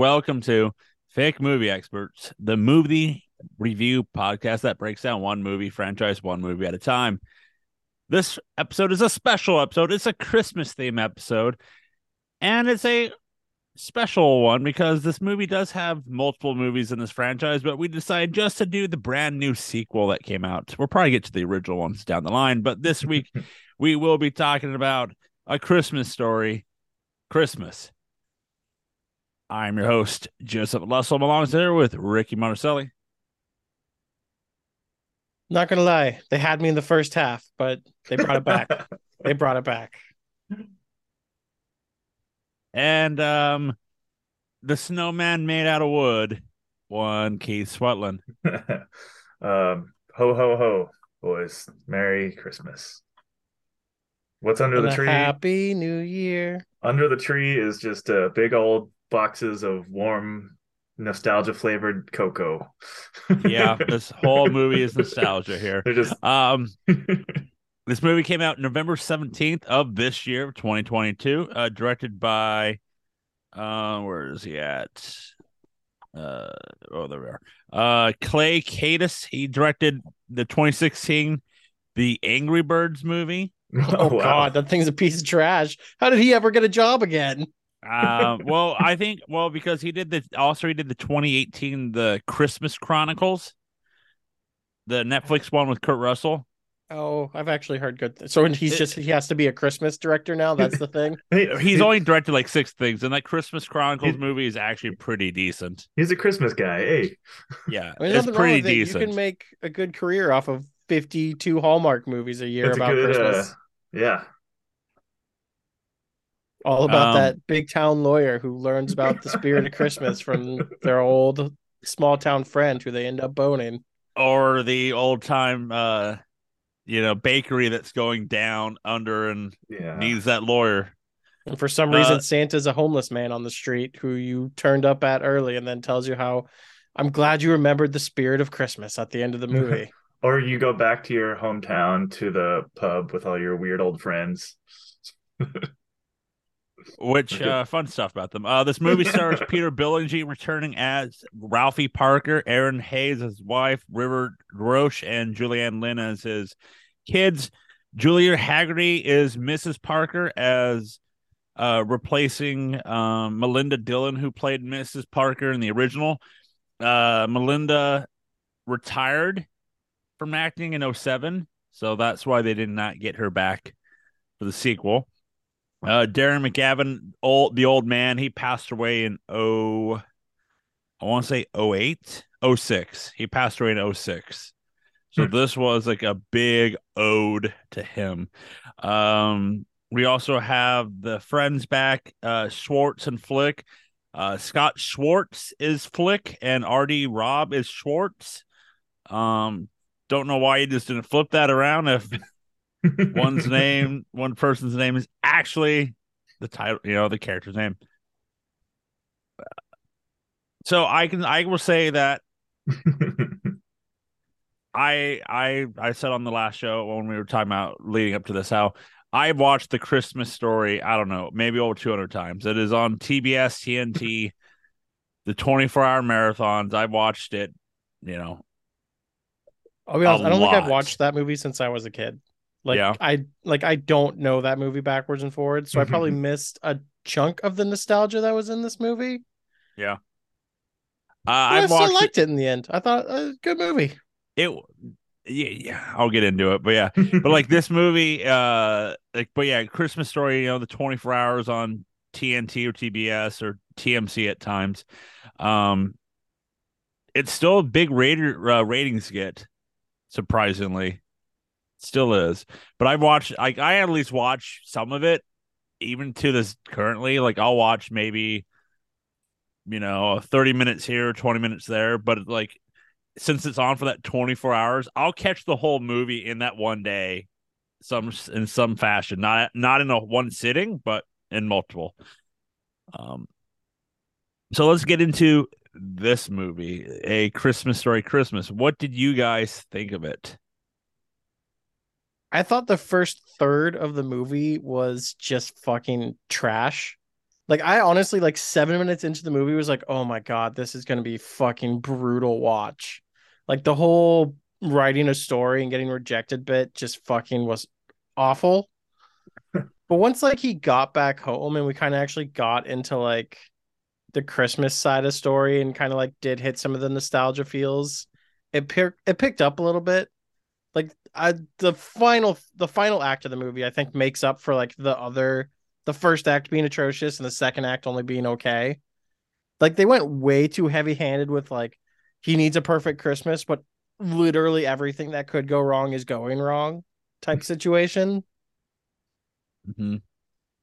Welcome to Fake Movie Experts, the movie review podcast that breaks down one movie franchise one movie at a time. This episode is a special episode. It's a Christmas theme episode, and it's a special one because this movie does have multiple movies in this franchise, but we decided just to do the brand new sequel that came out. We'll probably get to the original ones down the line, but this week we will be talking about a Christmas story, Christmas. I'm your host, Joseph Lussell. I'm alongside with Ricky Monticelli. Not gonna lie, they had me in the first half, but they brought it back. they brought it back. And um the snowman made out of wood, one Keith Swetland. um, ho ho ho, boys! Merry Christmas. What's under And the tree? Happy New Year. Under the tree is just a big old boxes of warm, nostalgia flavored cocoa. Yeah, this whole movie is nostalgia here. They're just Um this movie came out November 17th of this year, 2022, uh directed by uh where is he at? Uh oh there we are. Uh Clay Kaytis. He directed the 2016 The Angry Birds movie. Oh, wow. God, that thing's a piece of trash. How did he ever get a job again? Um, well, I think well because he did the also he did the 2018 the Christmas Chronicles, the Netflix one with Kurt Russell. Oh, I've actually heard good. Th- so he's It- just he has to be a Christmas director now. That's the thing. Hey, He's only directed like six things, and that Christmas Chronicles He- movie is actually pretty decent. he's a Christmas guy. Hey, Yeah, I mean, it's pretty with it. decent. You can make a good career off of fifty-two Hallmark movies a year That's a about good, uh, Christmas. yeah. All about um, that big town lawyer who learns about the spirit of Christmas from their old small town friend who they end up boning. or the old time, uh, you know, bakery that's going down under and Yeah. needs that lawyer. And for some reason, Uh, Santa's a homeless man on the street who you turned up at early and then tells you how I'm glad you remembered the spirit of Christmas at the end of the movie. Or you go back to your hometown to the pub with all your weird old friends. Which uh, fun stuff about them. Uh, this movie stars Peter Billingsley returning as Ralphie Parker, Erinn Hayes as wife, River Drosche, and Julianna Layne as his kids. Julie Hagerty is Mrs. Parker as uh, replacing um, Melinda Dillon, who played Mrs. Parker in the original. Uh, Melinda retired from acting in 07, so that's why they did not get her back for the sequel. Uh, Darren McGavin, old the old man, he passed away in oh, I want to say 08, 06. He passed away in 06. So Hmm. this was like a big ode to him. Um, we also have the friends back, uh, Schwartz and Flick. Uh, Scott Schwartz is Flick, and R.D. Robb is Schwartz. Um, don't know why you just didn't flip that around. If one's name, one person's name is actually the title, you know, the character's name. So I can, I will say that I, I, I said on the last show when we were talking about leading up to this how I've watched the Christmas story. I don't know, maybe over 200 times. It is on TBS, TNT, the 24 hour marathons. I watched it, you know, I'll be honest, A I don't think. I've watched that movie since I was a kid. Like Yeah. I like I don't know that movie backwards and forwards, so I probably missed a chunk of the nostalgia that was in this movie. Yeah. Uh, I I watched still it- liked it in the end. I thought uh, good movie. it yeah, yeah i'll get into it but yeah but like this movie uh like but yeah christmas story you know the 24 hours on tnt or tbs or tmc at times um it's still a big rater uh, ratings get surprisingly still is but i've watched like i at least watch some of it even to this currently like i'll watch maybe you know 30 minutes here 20 minutes there but like since it's on for that 24 hours, I'll catch the whole movie in that one day, some in some fashion, not not in a one sitting, but in multiple. Um, so let's get into this movie, A Christmas Story Christmas. What did you guys think of it? I thought the first third of the movie was just fucking trash. Like I honestly like 7 minutes into the movie was like, "Oh my god, this is going to be fucking brutal watch." Like the whole writing a story and getting rejected bit just fucking was awful. but once like he got back home and we kind of actually got into like the Christmas side of story and kind of like did hit some of the nostalgia feels, it picked it picked up a little bit. Like I the final the final act of the movie I think makes up for like the other the first act being atrocious and the second act only being okay. Like they went way too heavy handed with like he needs a perfect Christmas, but literally everything that could go wrong is going wrong type situation. Mm-hmm.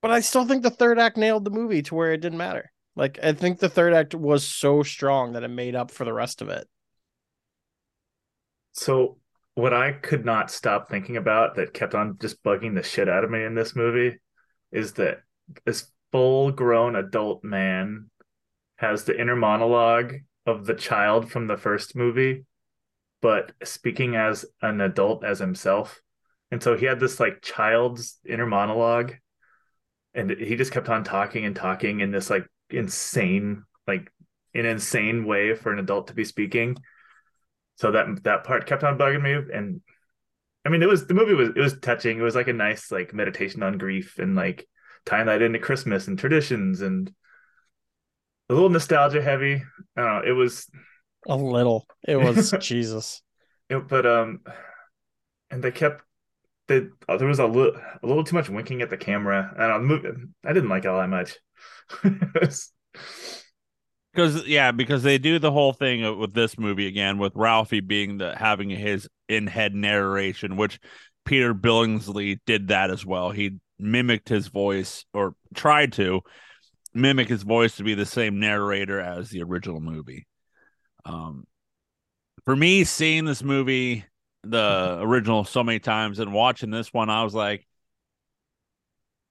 But I still think the third act nailed the movie to where it didn't matter. Like I think the third act was so strong that it made up for the rest of it. So what I could not stop thinking about that kept on just bugging the shit out of me in this movie is that this full grown adult man has the inner monologue of the child from the first movie, but speaking as an adult as himself. And so he had this like child's inner monologue and he just kept on talking and talking in this like insane, like an insane way for an adult to be speaking. So that that part kept on bugging me. And I mean, it was the movie was it was touching. It was like a nice like meditation on grief and like tying that into Christmas and traditions and a little nostalgia heavy. I don't know. It was a little. It was Jesus. It, but um, and they kept they oh, there was a little a little too much winking at the camera. I don't know. I didn't like it all that much. because yeah, because they do the whole thing with this movie again with Ralphie being the having his in head narration, which Peter Billingsley did that as well. He mimicked his voice or tried to mimic his voice to be the same narrator as the original movie. Um, for me, seeing this movie, the original, so many times and watching this one, I was like,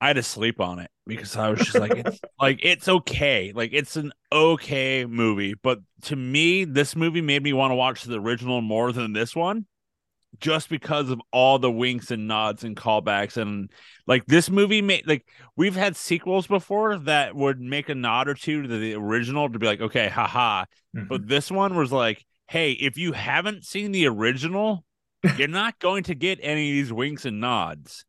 I had to sleep on it because I was just like, it's like it's okay, like it's an okay movie. But to me, this movie made me want to watch the original more than this one just because of all the winks and nods and callbacks and like this movie made like we've had sequels before that would make a nod or two to the original to be like okay haha mm-hmm. but this one was like hey if you haven't seen the original you're not going to get any of these winks and nods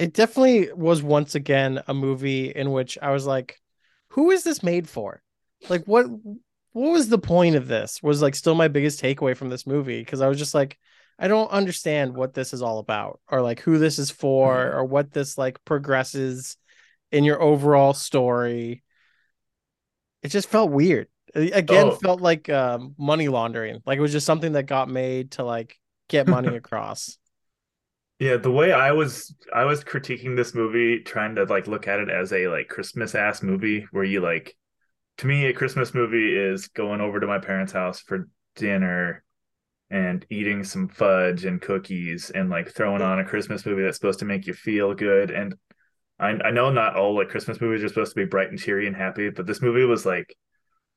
it definitely was once again a movie in which i was like who is this made for like what what was the point of this was like still my biggest takeaway from this movie because i was just like I don't understand what this is all about or like who this is for mm-hmm. or what this like progresses in your overall story. It just felt weird. Again, oh. felt like um, money laundering. Like it was just something that got made to like get money across. Yeah, the way I was I was critiquing this movie, trying to like look at it as a like Christmas ass movie where you like to me a Christmas movie is going over to my parents' house for dinner and eating some fudge and cookies and like throwing on a Christmas movie that's supposed to make you feel good. And I, I know not all like Christmas movies are supposed to be bright and cheery and happy, but this movie was like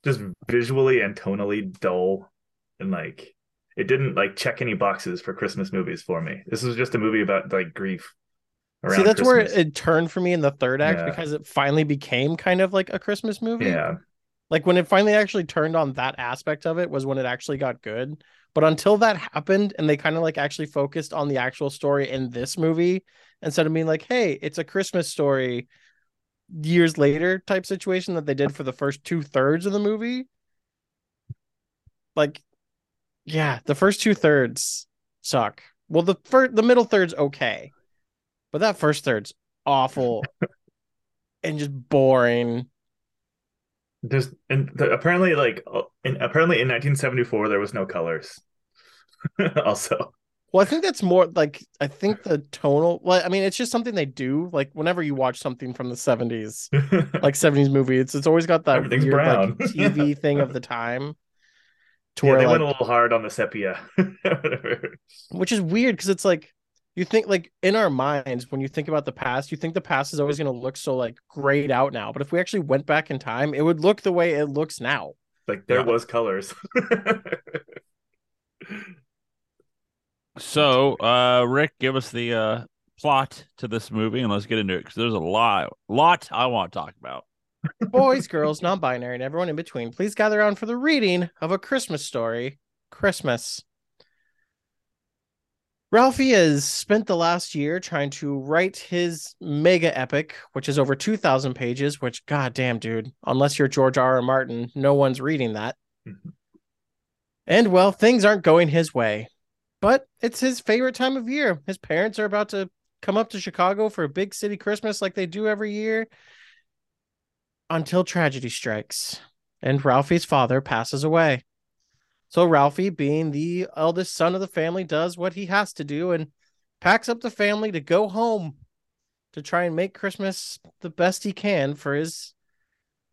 just visually and tonally dull and like it didn't like check any boxes for Christmas movies for me. This was just a movie about like grief. See, that's Christmas. where it turned for me in the third act yeah. because it finally became kind of like a Christmas movie. Yeah. Like when it finally actually turned on that aspect of it was when it actually got good. But until that happened and they kind of like actually focused on the actual story in this movie instead of being like, hey, it's a Christmas story years later type situation that they did for the first two thirds of the movie. Like, yeah, the first two thirds suck. Well, the first, the middle third's okay, but that first third's awful and just boring there's and the, apparently like uh, in, apparently in 1974 there was no colors also well i think that's more like i think the tonal well i mean it's just something they do like whenever you watch something from the 70s like 70s movie it's it's always got that weird brown. like tv thing of the time to yeah, where they like, went a little hard on the sepia. Which is weird because it's like you think like in our minds when you think about the past you think the past is always going to look so like grayed out now. But if we actually went back in time it would look the way it looks now. Like there yeah. was colors. So uh rick give us the uh plot to this movie and let's get into it because there's a lot lot i want to talk about boys, girls, non binary, and everyone in between, please gather around for the reading of A Christmas Story Christmas. Ralphie has spent the last year trying to write his mega epic, which is over 2,000 pages, which, goddamn, dude, unless you're George R. R. Martin, no one's reading that. Mhm. And well, things aren't going his way, but it's his favorite time of year. His parents are about to come up to Chicago for a big city Christmas like they do every year until tragedy strikes and Ralphie's father passes away. So Ralphie, being the eldest son of the family, does what he has to do and packs up the family to go home to try and make Christmas the best he can for his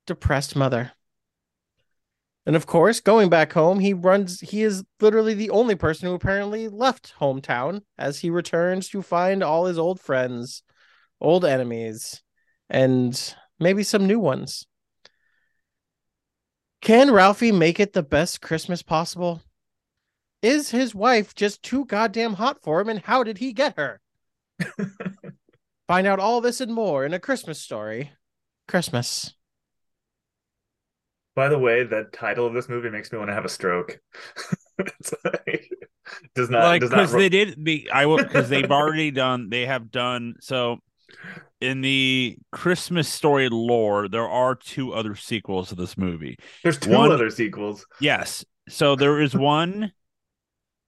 depressed mother. And of course, going back home, he runs he is literally the only person who apparently left hometown as he returns to find all his old friends, old enemies, and maybe some new ones. Can Ralphie make it the best Christmas possible? Is his wife just too goddamn hot for him, and how did he get her? Find out all this and more in a Christmas story. Christmas. By the way, the title of this movie makes me want to have a stroke. It's like- does not like does not because ro- they did the I will because they've already done they have done so in the Christmas story lore there are two other sequels to this movie. there's two one- other sequels. Yes. So there is one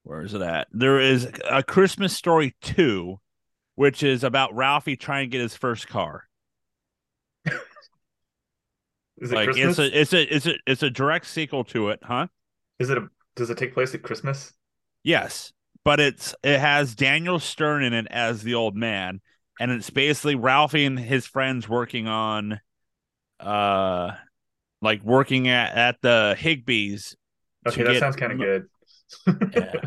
where is it at? There is a Christmas story 2 which is about Ralphie trying to get his first car. Is it like Christmas? it's a it's a it's a it's a direct sequel to it, huh? Is it a does it take place at Christmas? Yes, but it's it has Daniel Stern in it as the old man, and it's basically Ralphie and his friends working on, uh, like working at at the Higbee's. Okay, that get- sounds kind of good. Yeah.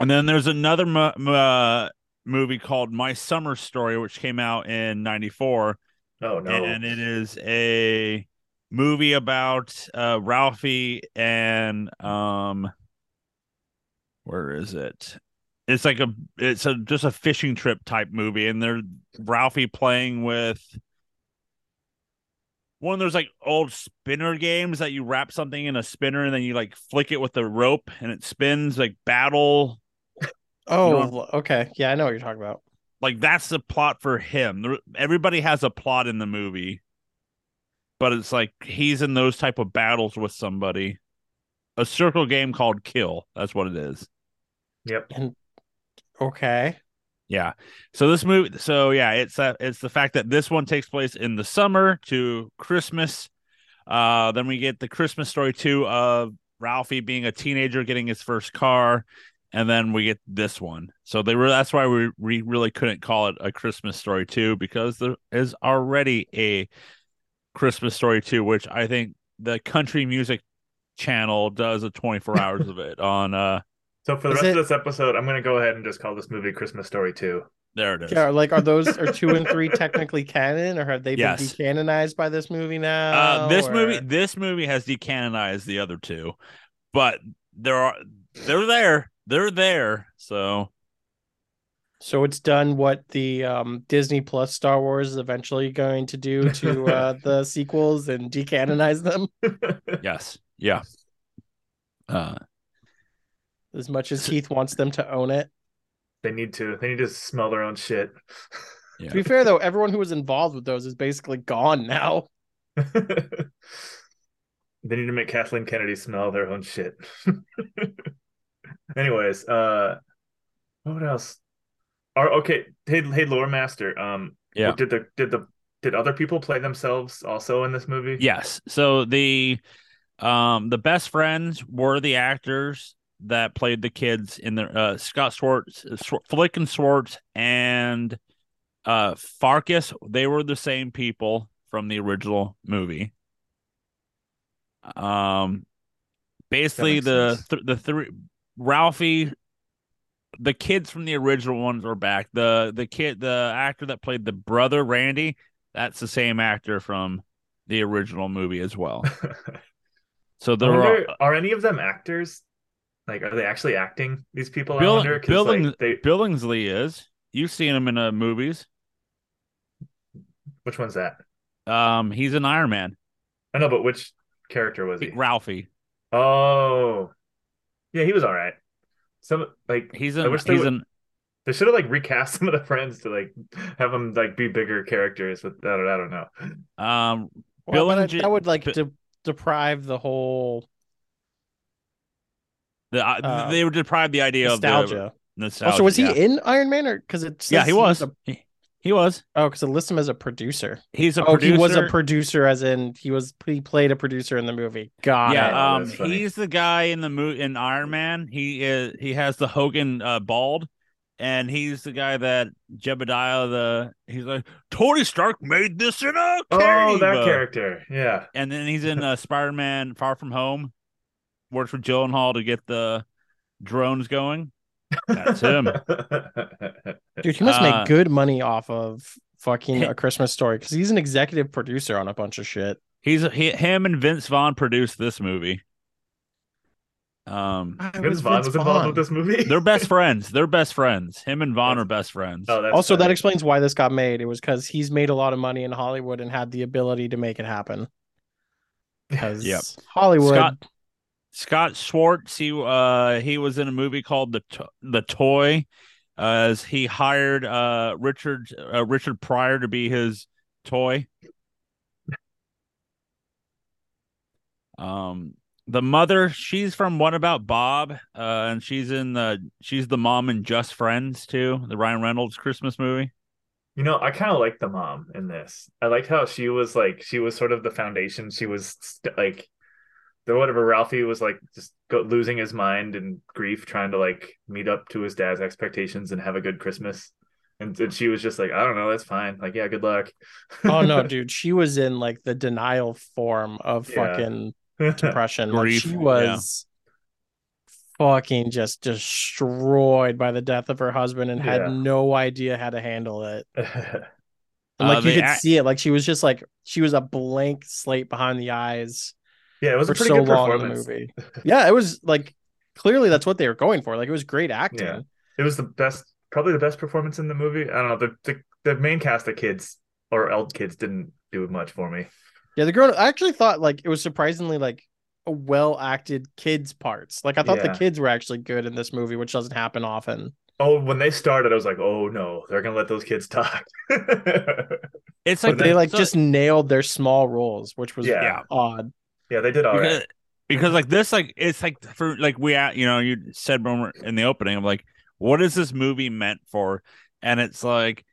And then there's another mo- mo- uh, movie called My Summer Story, which came out in '94, oh no. and it is a movie about uh, Ralphie and um, where is it? It's like a it's a just a fishing trip type movie, and they're Ralphie playing with one of those like old spinner games that you wrap something in a spinner and then you like flick it with a rope and it spins like battle Oh, okay. Yeah, I know what you're talking about. like that's the plot for him. Everybody has a plot in the movie, but it's like he's in those type of battles with somebody. A circle game called Kill. That's what it is. Yep. Okay. Yeah. So this movie. So yeah, it's uh, it's the fact that this one takes place in the summer to Christmas. Uh, then we get the Christmas story too of Ralphie being a teenager getting his first car, and then we get this one. So they were that's why we we really couldn't call it a Christmas story too because there is already a Christmas story too which I think the country music channel does a 24 hours of it on uh So for the Is rest it- of this episode, I'm gonna go ahead and just call this movie Christmas Story 2. there it is Yeah, like are those are two and three technically canon, or have they been Yes. decanonized by this movie now? Uh, this or- movie, this movie has decanonized the other two, but there are they're there, they're there. So So it's done what the um, Disney Plus Star Wars is eventually going to do to uh, the sequels and decanonize them yes, yeah. Uh, as much as Keith wants them to own it. they need to. They need to smell their own shit. yeah. To be fair, though, everyone who was involved with those is basically gone now. they need to make Kathleen Kennedy smell their own shit. Anyways, uh, what else? Are okay. Hey, hey, lore master. Um, Yeah. Did the did the did other people play themselves also in this movie? Yes. So the um the best friends were the actors that played the kids in the uh Scott Schwartz, Sw- Flick and Schwartz and uh Farkus. They were the same people from the original movie. Um basically the th- the three Ralphie the kids from the original ones are back. The the kid the actor that played the brother Randy, that's the same actor from the original movie as well. So there wonder, are are any of them actors? Like, are they actually acting these people? I Bill, wonder. 'Cause, Billing, like, they, Billingsley is. You've seen him in uh, movies. which one's that? Um, he's an Iron Man. I know, but which character was he? Ralphie. Oh, yeah, he was all right. Some like He's I an wish they he's would- an they should have like recast some of the friends to like have them like be bigger characters. But I don't, I don't know. um Well, Bill but and that- J- that would like Bi- de- deprive the whole the, uh, Uh, they were deprived the idea of nostalgia. the nostalgia. Also, was he yeah. in Iron Man or because it? Yeah, he was. a- He, he was. oh, because it lists him as a producer. He's a oh, producer. he was a producer, as in he was he played a producer in the movie. Got yeah, it. Um, he's the guy in the mo- in Iron Man. He is he has the Hogan uh, bald, and he's the guy that Jebediah the he's like Tony Stark made this in a Oh, that character. Yeah. and then he's in uh, Spider Man Far From Home. Works for Gyllenhaal to get the drones going. That's him. Dude, he must uh, make good money off of fucking a Christmas story because he's an executive producer on a bunch of shit. He's he, him and Vince Vaughn produced this movie. Um, Vince Vaughn was involved with this movie. they're best friends. They're best friends. Him and Vaughn are best friends. Oh, that's also, that explains why this got made. It was because he's made a lot of money in Hollywood and had the ability to make it happen. Because Yep. Hollywood, Scott Scott Schwartz. He uh he was in a movie called the To- the Toy, as he hired uh Richard uh, Richard Pryor to be his toy. Um, the mother, she's from What About Bob, uh, and she's in the she's the mom in Just Friends too, the Ryan Reynolds Christmas movie. You know, I kind of like the mom in this. I liked how she was like, she was sort of the foundation. She was st- like, the whatever Ralphie was like, just go, losing his mind and grief, trying to like meet up to his dad's expectations and have a good Christmas. And, and she was just like, I don't know, that's fine. Like, yeah, good luck. oh no, dude, she was in like the denial form of Yeah. fucking depression. Like Grief, she yeah. was fucking just destroyed by the death of her husband and Yeah. had no idea how to handle it. And Uh, like you could act- see it, like she was just like she was a blank slate behind the eyes yeah, it was for a pretty so good long in the performance. movie. Yeah, it was like clearly that's what they were going for. Like it was great acting. Yeah. It was the best, probably the best performance in the movie. I don't know. The the, the main cast of kids or old kids didn't do much for me. Yeah, the girl. I actually thought like it was surprisingly like a well acted kids parts. Like I thought Yeah. the kids were actually good in this movie, which doesn't happen often. Oh, when they started, I was like, oh no, they're gonna let those kids talk. It's But like they like so- just nailed their small roles, which was Yeah. yeah. odd. Yeah, they did all because, right. because like this like it's like for like we you know you said when we're in the opening I'm like what is this movie meant for and it's like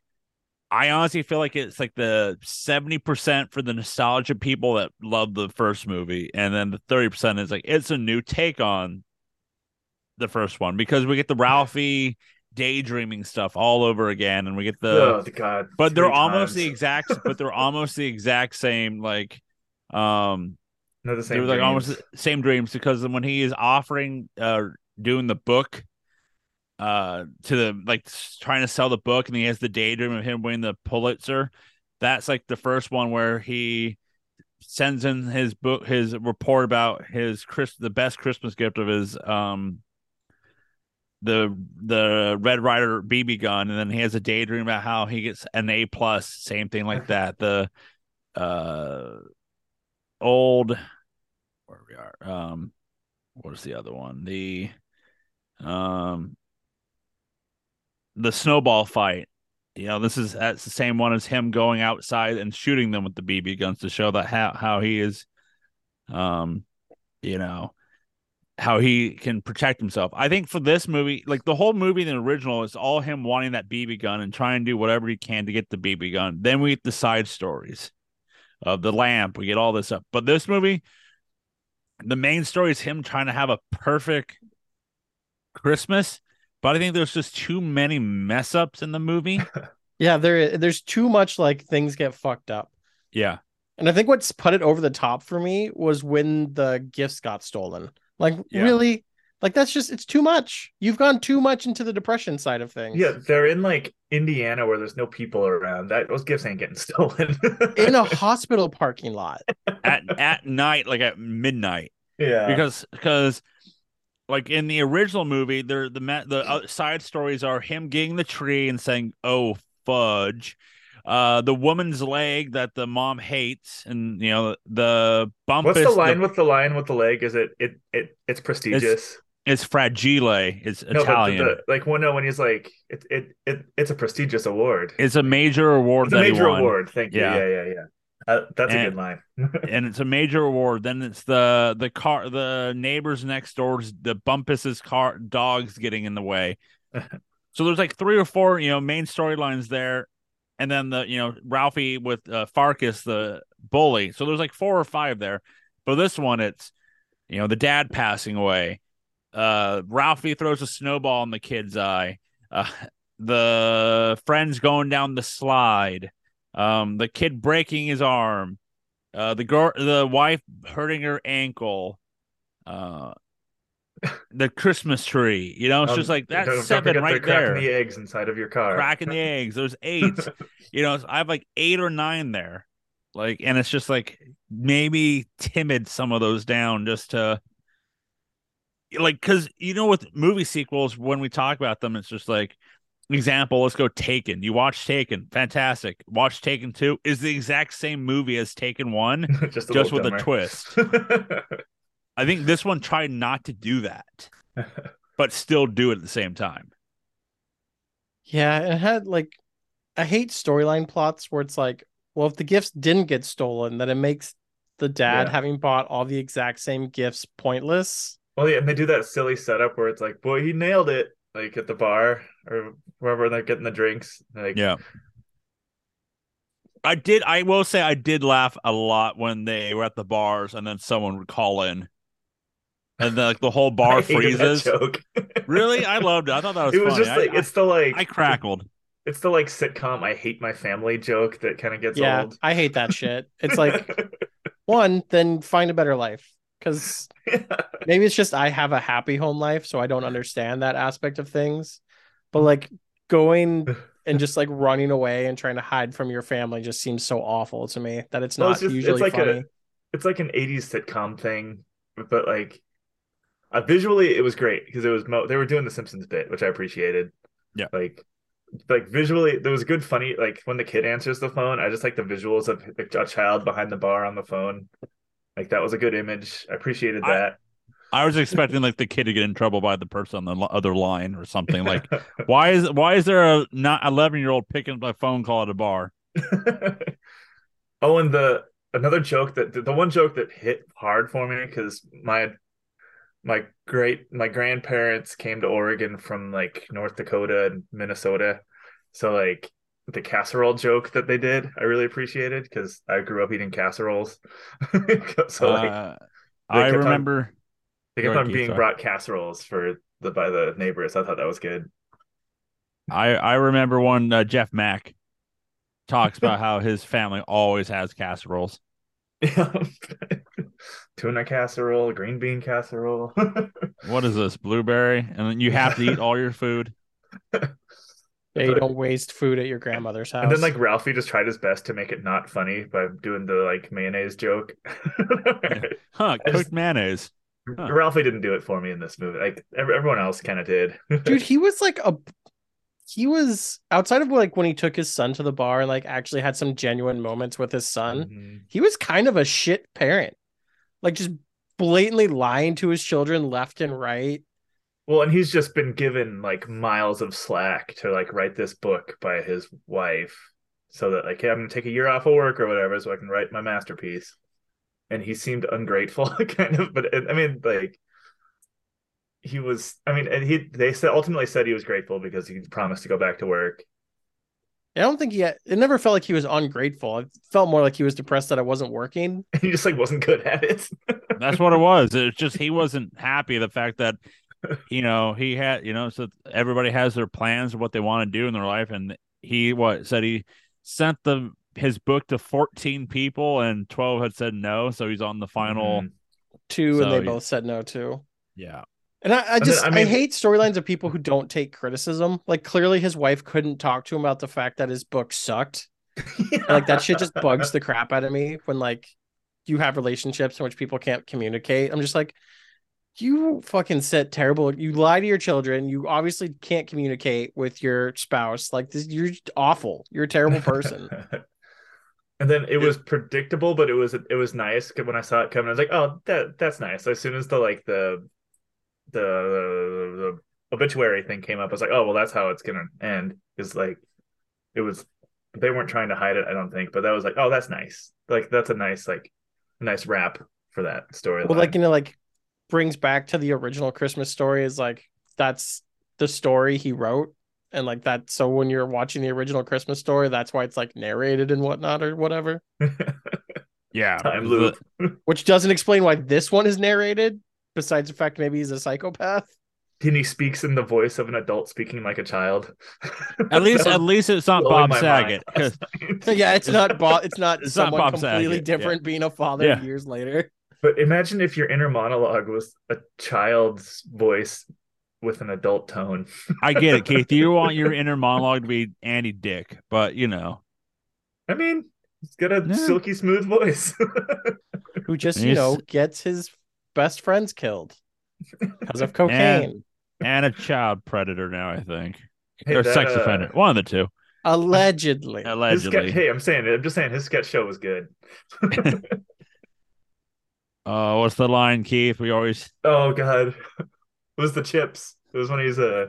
I honestly feel like it's like the 70% for the nostalgia people that love the first movie and then the 30% is like it's a new take on the first one because we get the Ralphie daydreaming stuff all over again and we get the oh the god! but they're three almost the exact but they're almost the exact same like um They're the same. were like dreams. almost the same dreams because when he is offering uh doing the book uh to the like trying to sell the book and he has the daydream of him winning the Pulitzer that's like the first one where he sends in his book his report about his Chris the best Christmas gift of his um the the Red Rider BB gun and then he has a daydream about how he gets an A plus same thing like that the uh old where we are. Um what is the other one? The um the snowball fight. You know this is that's the same one as him going outside and shooting them with the bb guns to show that how how he is um you know how he can protect himself. I think for this movie like the whole movie in the original is all him wanting that bb gun and trying to do whatever he can to get the bb gun. Then we get the side stories of the lamp. We get all this up. But this movie the main story is him trying to have a perfect Christmas, but I think there's just too many mess ups in the movie. Yeah, there there's too much like things get fucked up. yeah. And I think what's put it over the top for me was when the gifts got stolen. Like Yeah. really, like that's just it's too much. You've gone too much into the depression side of things. Yeah, they're in like Indiana where there's no people around. That those gifts ain't getting stolen. in a hospital parking lot. At at night, like at midnight. yeah, Because because like in the original movie, there the the uh, side stories are him getting the tree and saying, "Oh fudge," uh, the woman's leg that the mom hates, and you know the bump. What's the line with the line with the leg? Is it it it it's prestigious? It's fragile. It's no, Italian. the, like when no, when he's like it it it it's a prestigious award. it's a major award. It's a major award. Thank you. Yeah. Yeah, yeah, yeah. Uh, that's a good line. and it's a major award. Then it's the the car, the neighbors next door's the Bumpus's car dogs getting in the way. so there's like three or four, you know, main storylines there, and then the you know Ralphie with uh, Farkus the bully. So there's like four or five there. But this one, it's you know the dad passing away. Uh, Ralphie throws a snowball in the kid's eye. Uh, the friends going down the slide. Um, the kid breaking his arm uh the girl the wife hurting her ankle uh the christmas tree you know it's Um, just like don't- that's don't seven right the cracking there the eggs inside of your car. cracking the eggs there's eight you know i have like eight or nine there like and it's just like maybe timid some of those down just to like because you know with movie sequels when we talk about them it's just like example let's go taken. You watch taken fantastic. Watch taken 2 is the exact same movie as taken 1 just a just little with a twist. I think this one tried not to do that but still do it at the same time. Yeah, it had like I hate storyline plots where it's like, well, if the gifts didn't get stolen, then it makes the dad Yeah. having bought all the exact same gifts pointless. Well, yeah, and they do that silly setup where it's like, boy, he nailed it, like at the bar or wherever they're getting the drinks. Like, yeah i did i will say i did laugh a lot when they were at the bars and then someone would call in and then like the whole I bar that freezes joke. really i loved it i thought that was it was funny. just like I, it's the like I, I crackled it's the like sitcom I hate my family joke that kind of gets yeah, old. I hate that shit. It's like one, then find a better life. Because maybe it's just I have a happy home life, so I don't understand that aspect of things. But like going and just like running away and trying to hide from your family just seems so awful to me that it's Well, not it's just- it's usually like a- funny. it's like an 80s sitcom thing but like uh, visually it was great because it was mo- they were doing the simpsons bit which i appreciated Yeah. like like visually there was a good funny like when the kid answers the phone i just like the visuals of like, a child behind the bar on the phone like that was a good image. I appreciated that. I was expecting like the kid to get in trouble by the person on the other line or something like why is why is there a not 11 year old picking up a phone call at a bar? Oh and the another joke that the one joke that hit hard for me because my my great my grandparents came to Oregon from like North Dakota and Minnesota. So like the casserole joke that they did, I really appreciated because I grew up eating casseroles. so like Uh, i kept on- remember they kept on being sorry. brought casseroles for the by the neighbors. I thought that was good. I I remember when uh, Jeff Mack talks about how his family always has casseroles. Tuna casserole, green bean casserole. What is this blueberry? And then you have to eat all your food. Yeah, you don't waste food at your grandmother's house. And then like Ralphie just tried his best to make it not funny by doing the like mayonnaise joke. Huh? Cooked just- mayonnaise. Huh. Ralphie didn't do it for me in this movie. Like ev- everyone else kind of did. dude, he was like a he was outside of like when he took his son to the bar and like actually had some genuine moments with his son. Mhm. He was kind of a shit parent. Like just blatantly lying to his children left and right. Well, and he's just been given like miles of slack to like write this book by his wife, so that like, hey, I'm gonna take a year off of work or whatever, so I can write my masterpiece. And he seemed ungrateful, kind of. But I mean, like, he was. I mean, and he they said ultimately said he was grateful because he promised to go back to work. I don't think he had, it never felt like he was ungrateful. It felt more like he was depressed that I wasn't working. he just like wasn't good at it. That's what it was. It's just he wasn't happy the fact that you know he had you know so everybody has their plans of what they want to do in their life, and he what said he sent the his book to 14 people and 12 had said no, so he's on the final. Mhm. Two, and they he- both said no to. Yeah, And I, I then, just I I, mean- hate storylines of people who don't take criticism. Like clearly his wife couldn't talk to him about the fact that his book sucked. And, like that shit just bugs the crap out of me when like you have relationships in which people can't communicate. I'm just like, you fucking set terrible. You lie to your children. You obviously can't communicate with your spouse. Like this, you're awful. You're a terrible person. and then it was predictable, but it was it was nice when I saw it coming. I was like, oh, that that's nice. As soon as the like the the, the obituary thing came up, I was like, oh well, that's how it's gonna end. Is like it was they weren't trying to hide it, I don't think, but that was like, oh, that's nice. Like that's a nice like nice wrap for that story. well, like you know, like brings back to the original Christmas story is like that's the story he wrote. And like that, so when you're watching the original Christmas story, that's why it's like narrated and whatnot or whatever. Yeah, time loop. Which doesn't explain why this one is narrated, besides the fact maybe he's a psychopath. and he speaks in the voice of an adult speaking like a child. At least, at least it's not Bob Saget. mind 'cause- last night. yeah, it's not Bob. It's not It's not someone Bob completely Saget, yeah. different being a father Yeah. years later. But imagine if your inner monologue was a child's voice with an adult tone. I get it, Keith. You want your inner monologue to be Andy Dick, but you know, I mean, he's got a Yeah. silky smooth voice. Who just you know gets his best friends killed because of cocaine. and a child predator now. I think, Hey, or that, sex uh, offender. One of the two, Allegedly. his allegedly. sketch, hey, I'm saying it. I'm just saying his sketch show was good. Uh, what's the line, Keith? We always. oh god, it was the chips. It was when he's uh,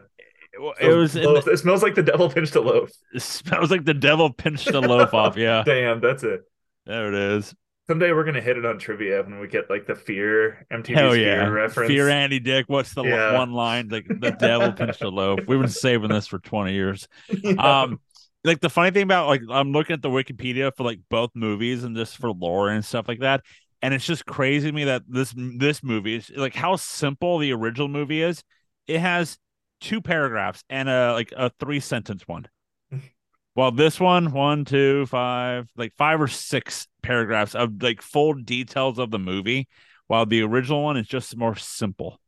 It was. The, it smells like the devil pinched a loaf. it smells like the devil pinched a loaf off. Yeah, Damn, that's it. there it is. Someday we're gonna hit it on trivia when we get like the fear MTV's Hell fear yeah! reference. Fear Andy Dick. What's the Yeah. one line? Like the devil pinched a loaf. We've been saving this for twenty years. Yeah. um like the funny thing about like i'm looking at the wikipedia for like both movies and just for lore and stuff like that and it's just crazy to me that this this movie is like how simple the original movie is it has two paragraphs and a like a three sentence one while this one one two five like five or six paragraphs of like full details of the movie while the original one is just more simple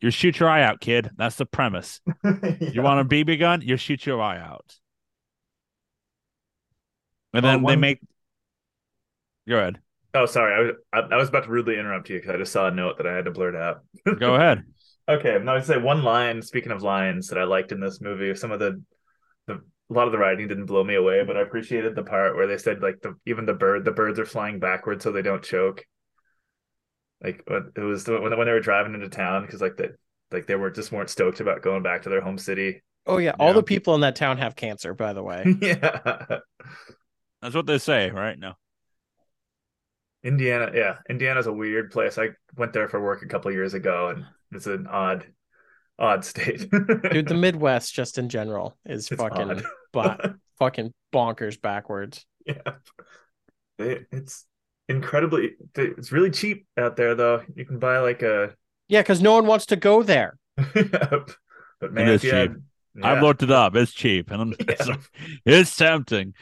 you shoot your eye out kid that's the premise you want a BB gun? You shoot your eye out. And Oh, then they one- make. Go ahead. Oh, sorry. I was I, I was about to rudely interrupt you because I just saw a note that I had to blurt out. Go ahead. Okay, no, I'd say one line. Speaking of lines that I liked in this movie, some of the, the a lot of the writing didn't blow me away, but I appreciated the part where they said like the even the bird the birds are flying backwards so they don't choke. Like when- it was when when they were driving into town because like the like they were just weren't stoked about going back to their home city. Oh yeah, all Yeah. the people in that town have cancer, by the way. yeah, That's what they say, right? No. Indiana. Yeah, Indiana's a weird place. I went there for work a couple years ago, and it's an odd, odd state. Dude, the Midwest just in general is It's fucking odd. but fucking bonkers backwards. Yeah. They, it's incredibly it's really cheap out there though. You can buy like a Yeah, because no one wants to go there. but man, is if you had- I've looked it up. It's cheap, and I'm Yeah. so- it's tempting.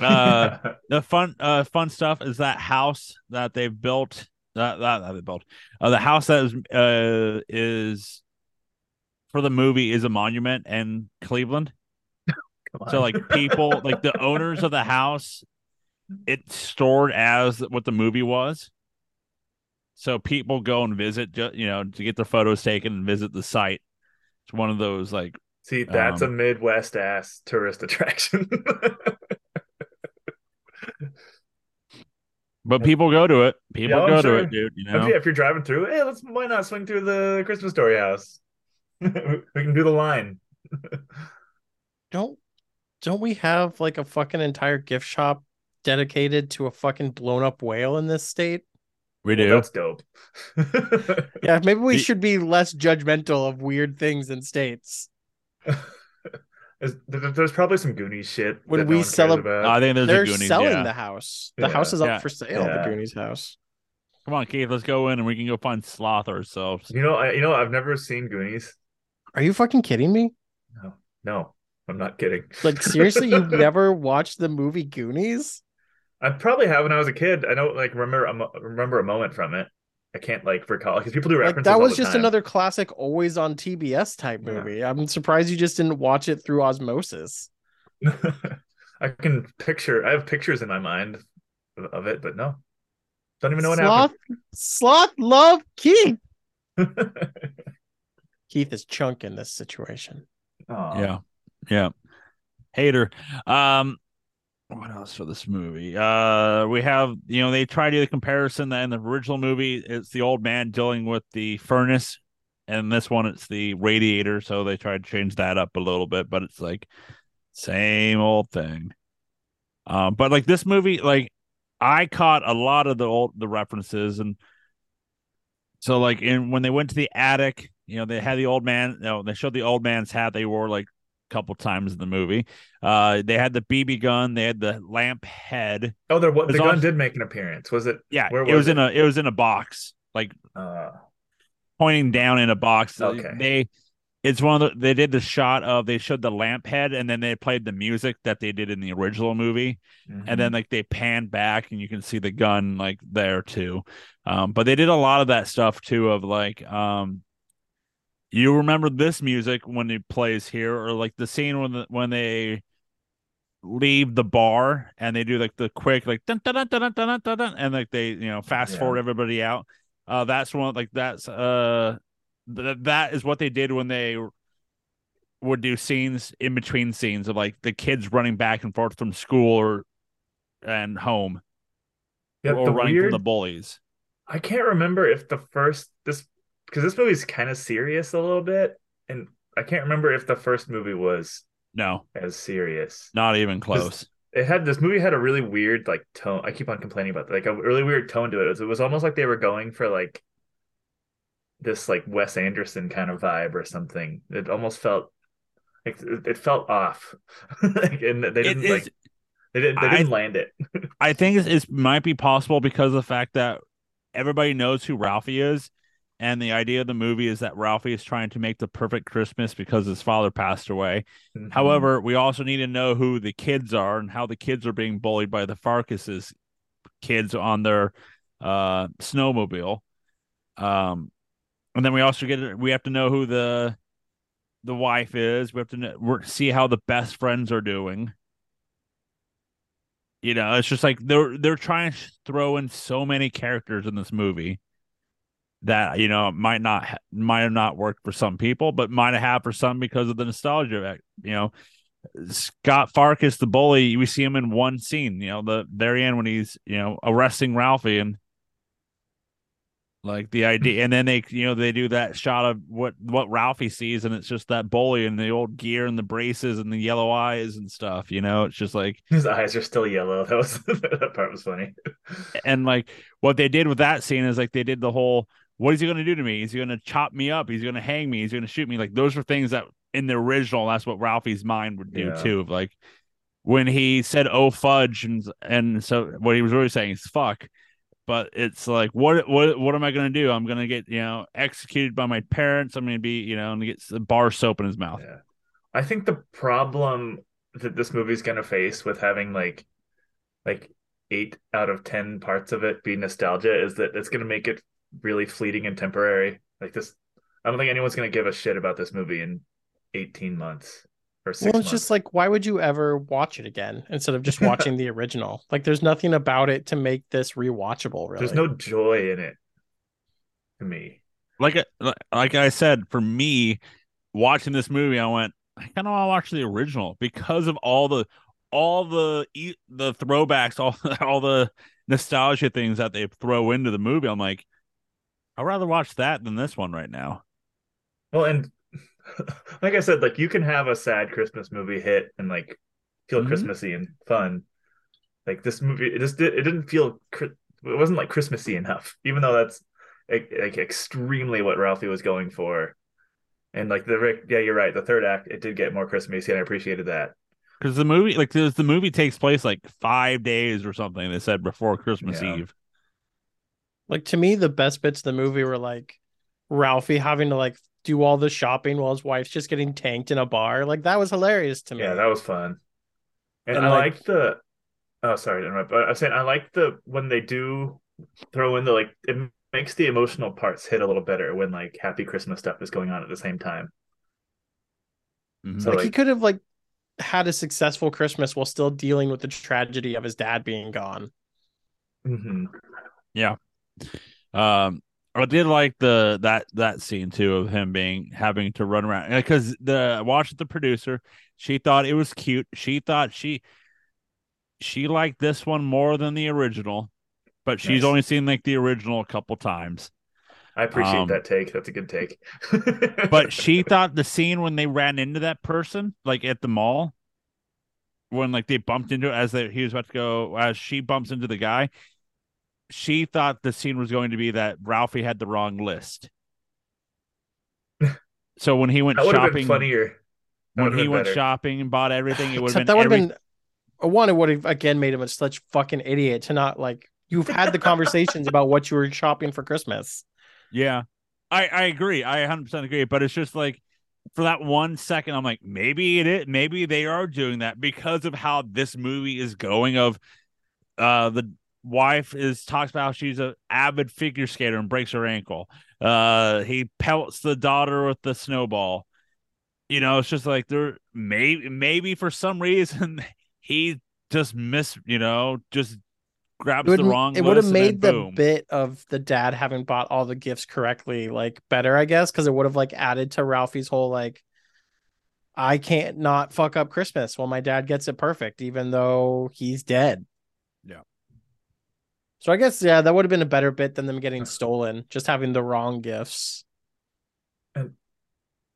Uh, the fun, uh, fun stuff is that house that they've built. That that, that they built. Uh, the house that is uh is for the movie is a monument in Cleveland. So like people, like the owners of the house, it's stored as what the movie was. So people go and visit, you know, to get their photos taken and visit the site. It's one of those like, See, that's um, a Midwest ass tourist attraction. but people go to it. People Yeah, I'm go to it, dude. You if, know, you, if you're driving through, hey, let's why not swing through the Christmas story house? we can do the line. Don't don't we have like a fucking entire gift shop dedicated to a fucking blown up whale in this state? we Well, do. that's dope. Yeah, maybe we The- should be less judgmental of weird things in states. There's, there's probably some Goonies shit When that we no one cares. I think there's They're a Goonies. selling yeah. the house. The Yeah. house is up Yeah. for sale, Yeah. the Goonies house. Come on, Keith, let's go in and we can go find sloth ourselves. You know, I, you know, I've never seen Goonies. Are you fucking kidding me? No, no, I'm not kidding. Like seriously, you've never watched the movie Goonies? I probably have when I was a kid. I don't like remember a remember a moment from it. I can't like recall because people do Like references. that all was the just time. another classic always on TBS type Yeah. movie. I'm surprised you just didn't watch it through osmosis. I can picture. I have pictures in my mind of- of it, but no. Don't even know what Sloth, Sloth love Keith. Keith is chunk in this situation. Aw. Yeah. Yeah. Hater. Um what else for this movie? Uh we have, you know, they try to do the comparison that in the original movie it's the old man dealing with the furnace and this one it's the radiator, so they tried to change that up a little bit, but it's like same old thing. Um but like this movie like I caught a lot of the old the references and so like in when they went to the attic, you know, they had the old man, you know, they showed the old man's hat they wore like couple times in the movie. Uh they had the BB gun, they had the lamp head. Oh, there was the gun also- did make an appearance. Was it? Yeah, Where it was was in a it was in a box, like Uh, pointing down in a box. Okay. They it's one of the they did the shot of they showed the lamp head and then they played the music that they did in the original movie. and mhm. then like they pan back and you can see the gun like there too um but they did a lot of that stuff too of like um you remember this music when it plays here, or like the scene when the, when they leave the bar and they do like the quick like dun, dun, dun, dun, dun, dun, dun, and like they you know fast yeah. forward everybody out. Uh, that's one like that's uh th- that is what they did when they would do scenes in between scenes of like the kids running back and forth from school or and home Yeah, or running weird, from the bullies. I can't remember if the first this because this movie's kind of serious a little bit, and I can't remember if the first movie was No, as serious. not even close. It had this movie had a really weird like tone. I keep on complaining about that, like a really weird tone to it. It was, it was almost like they were going for like this like Wes Anderson kind of vibe or something. It almost felt like it, it felt off, like, and they didn't is. like they didn't they didn't land it. I think it's might be possible because of the fact that everybody knows who Ralphie is, and the idea of the movie is that Ralphie is trying to make the perfect Christmas because his father passed away. Mhm. However, we also need to know who the kids are and how the kids are being bullied by the Farkus's kids on their uh snowmobile. Um and then we also get we have to know who the the wife is. We have to know, we're, see how the best friends are doing. You know, it's just like they're they're trying to throw in so many characters in this movie that you know might not might have not worked for some people, but might have for some because of the nostalgia. You know, Scott Farkus, the bully, we see him in one scene. You know, the very end when he's you know arresting Ralphie and like the hmm. idea, and then they you know they do that shot of what what Ralphie sees, and it's just that bully and the old gear and the braces and the yellow eyes and stuff. You know, it's just like His eyes are still yellow. That was that part was funny. and like what they did with that scene is like they did the whole what is he going to do to me? Is he going to chop me up? He's going to hang me? He's going to shoot me? Like those are things that in the original, that's what Ralphie's mind would do Yeah. too. Like when he said "oh fudge" and and so what he was really saying is "fuck." But it's like, what what what am I going to do? I'm going to get you know executed by my parents. I'm going to be you know and get bar soap in his mouth. Yeah. I think the problem that this movie's gonna face with having like like eight out of ten parts of it be nostalgia is that it's gonna make it really fleeting and temporary. Like this I don't think anyone's gonna give a shit about this movie in 18 months or six Well, it's months. just like, why would you ever watch it again instead of just watching the original? Like, there's nothing about it to make this rewatchable. Really, There's no joy in it to me. like uh, I- like I said, for me, watching this movie, I went, I kind of want to watch the original because of all the all the e- the throwbacks, all all the nostalgia things that they throw into the movie. I'm like, I'd rather watch that than this one right now. Well, and like I said, like you can have a sad Christmas movie hit and like feel Mhm. Christmassy and fun. Like this movie, it just did, it didn't feel it wasn't like Christmassy enough, even though that's like, extremely what Ralphie was going for. And like the Rick, yeah, you're right. The third act, it did get more Christmassy, and I appreciated that. Because the movie, like the, the movie takes place like five days or something. They said before Christmas Yeah. Eve. Like to me, the best bits of the movie were like Ralphie having to like do all the shopping while his wife's just getting tanked in a bar. Like that was hilarious to me. Yeah, that was fun. And, And, I like- like the. Oh, sorry to interrupt. But I was saying I like the when they do throw in the like it makes the emotional parts hit a little better when like Happy Christmas stuff is going on at the same time. Mhm. So like, he could have like had a successful Christmas while still dealing with the tragedy of his dad being gone. mhm. Yeah. Um, I did like the that that scene too of him being having to run around because the watch the producer, she thought it was cute. She thought she she liked this one more than the original, but she's Nice. only seen like the original a couple times. I appreciate Um, that take. That's a good take. But she thought the scene when they ran into that person, like at the mall, when like they bumped into as they, he was about to go, as she bumps into the guy, she thought the scene was going to be that Ralphie had the wrong list. so when he went that shopping, been funnier. That when he been went better. shopping and bought everything, it would have been, that would have every- been one. It would have again made him a such fucking idiot to not like. You've had the conversations about what you were shopping for Christmas. Yeah, I I agree. I 100 percent agree. But it's just like for that one second, I'm like, maybe it is. Maybe they are doing that because of how this movie is going. Of uh, the wife is talks about how she's a avid figure skater and breaks her ankle. Uh, he pelts the daughter with the snowball. You know, it's just like there maybe maybe for some reason he just miss. You know, just grabs the wrong. it would have list and then made the boom. bit of the dad having bought all the gifts correctly like better, I guess, because it would have like added to Ralphie's whole like I can't not fuck up Christmas while my dad gets it perfect, even though he's dead. Yeah. So I guess yeah, that would have been a better bit than them getting stolen, just having the wrong gifts. And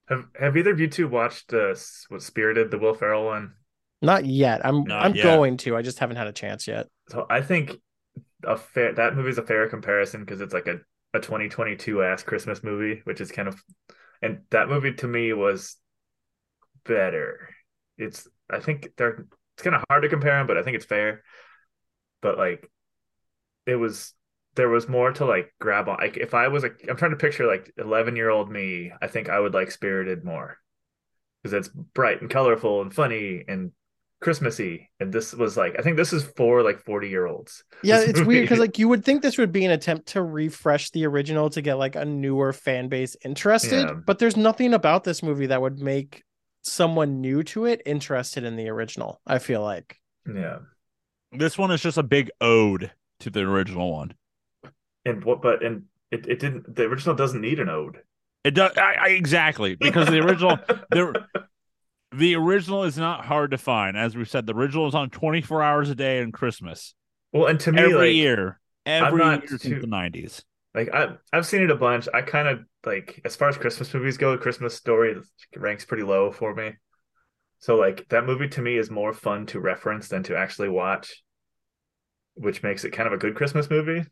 Have Have either of you two watched uh, what Spirited, the Will Ferrell one? Not yet. I'm Not I'm yet. going to. I just haven't had a chance yet. So I think a fair that movie's a fair comparison because it's like a a 2022 ass Christmas movie, which is kind of and that movie to me was better. It's I think they're it's kind of hard to compare them, but I think it's fair. But like it was there was more to like grab on. Like if I was like, I'm trying to picture like 11 year old me, I think I would like Spirited more because it's bright and colorful and funny and Christmassy. And this was like I think this is for like 40 year olds. Yeah, This it's weird because like you would think this would be an attempt to refresh the original to get like a newer fan base interested, Yeah. but there's nothing about this movie that would make someone new to it interested in the original. I feel like. Yeah. This one is just a big ode to the original one. And what but and it, it didn't the original doesn't need an ode. It does I, I, exactly because the original the the original is not hard to find. As we said, the original is on twenty four hours a day in Christmas well and to me every like year, every year not since the nineties. like I I've seen it a bunch. I kind of like as far as Christmas movies go, Christmas Story ranks pretty low for me. So like that movie to me is more fun to reference than to actually watch, which makes it kind of a good Christmas movie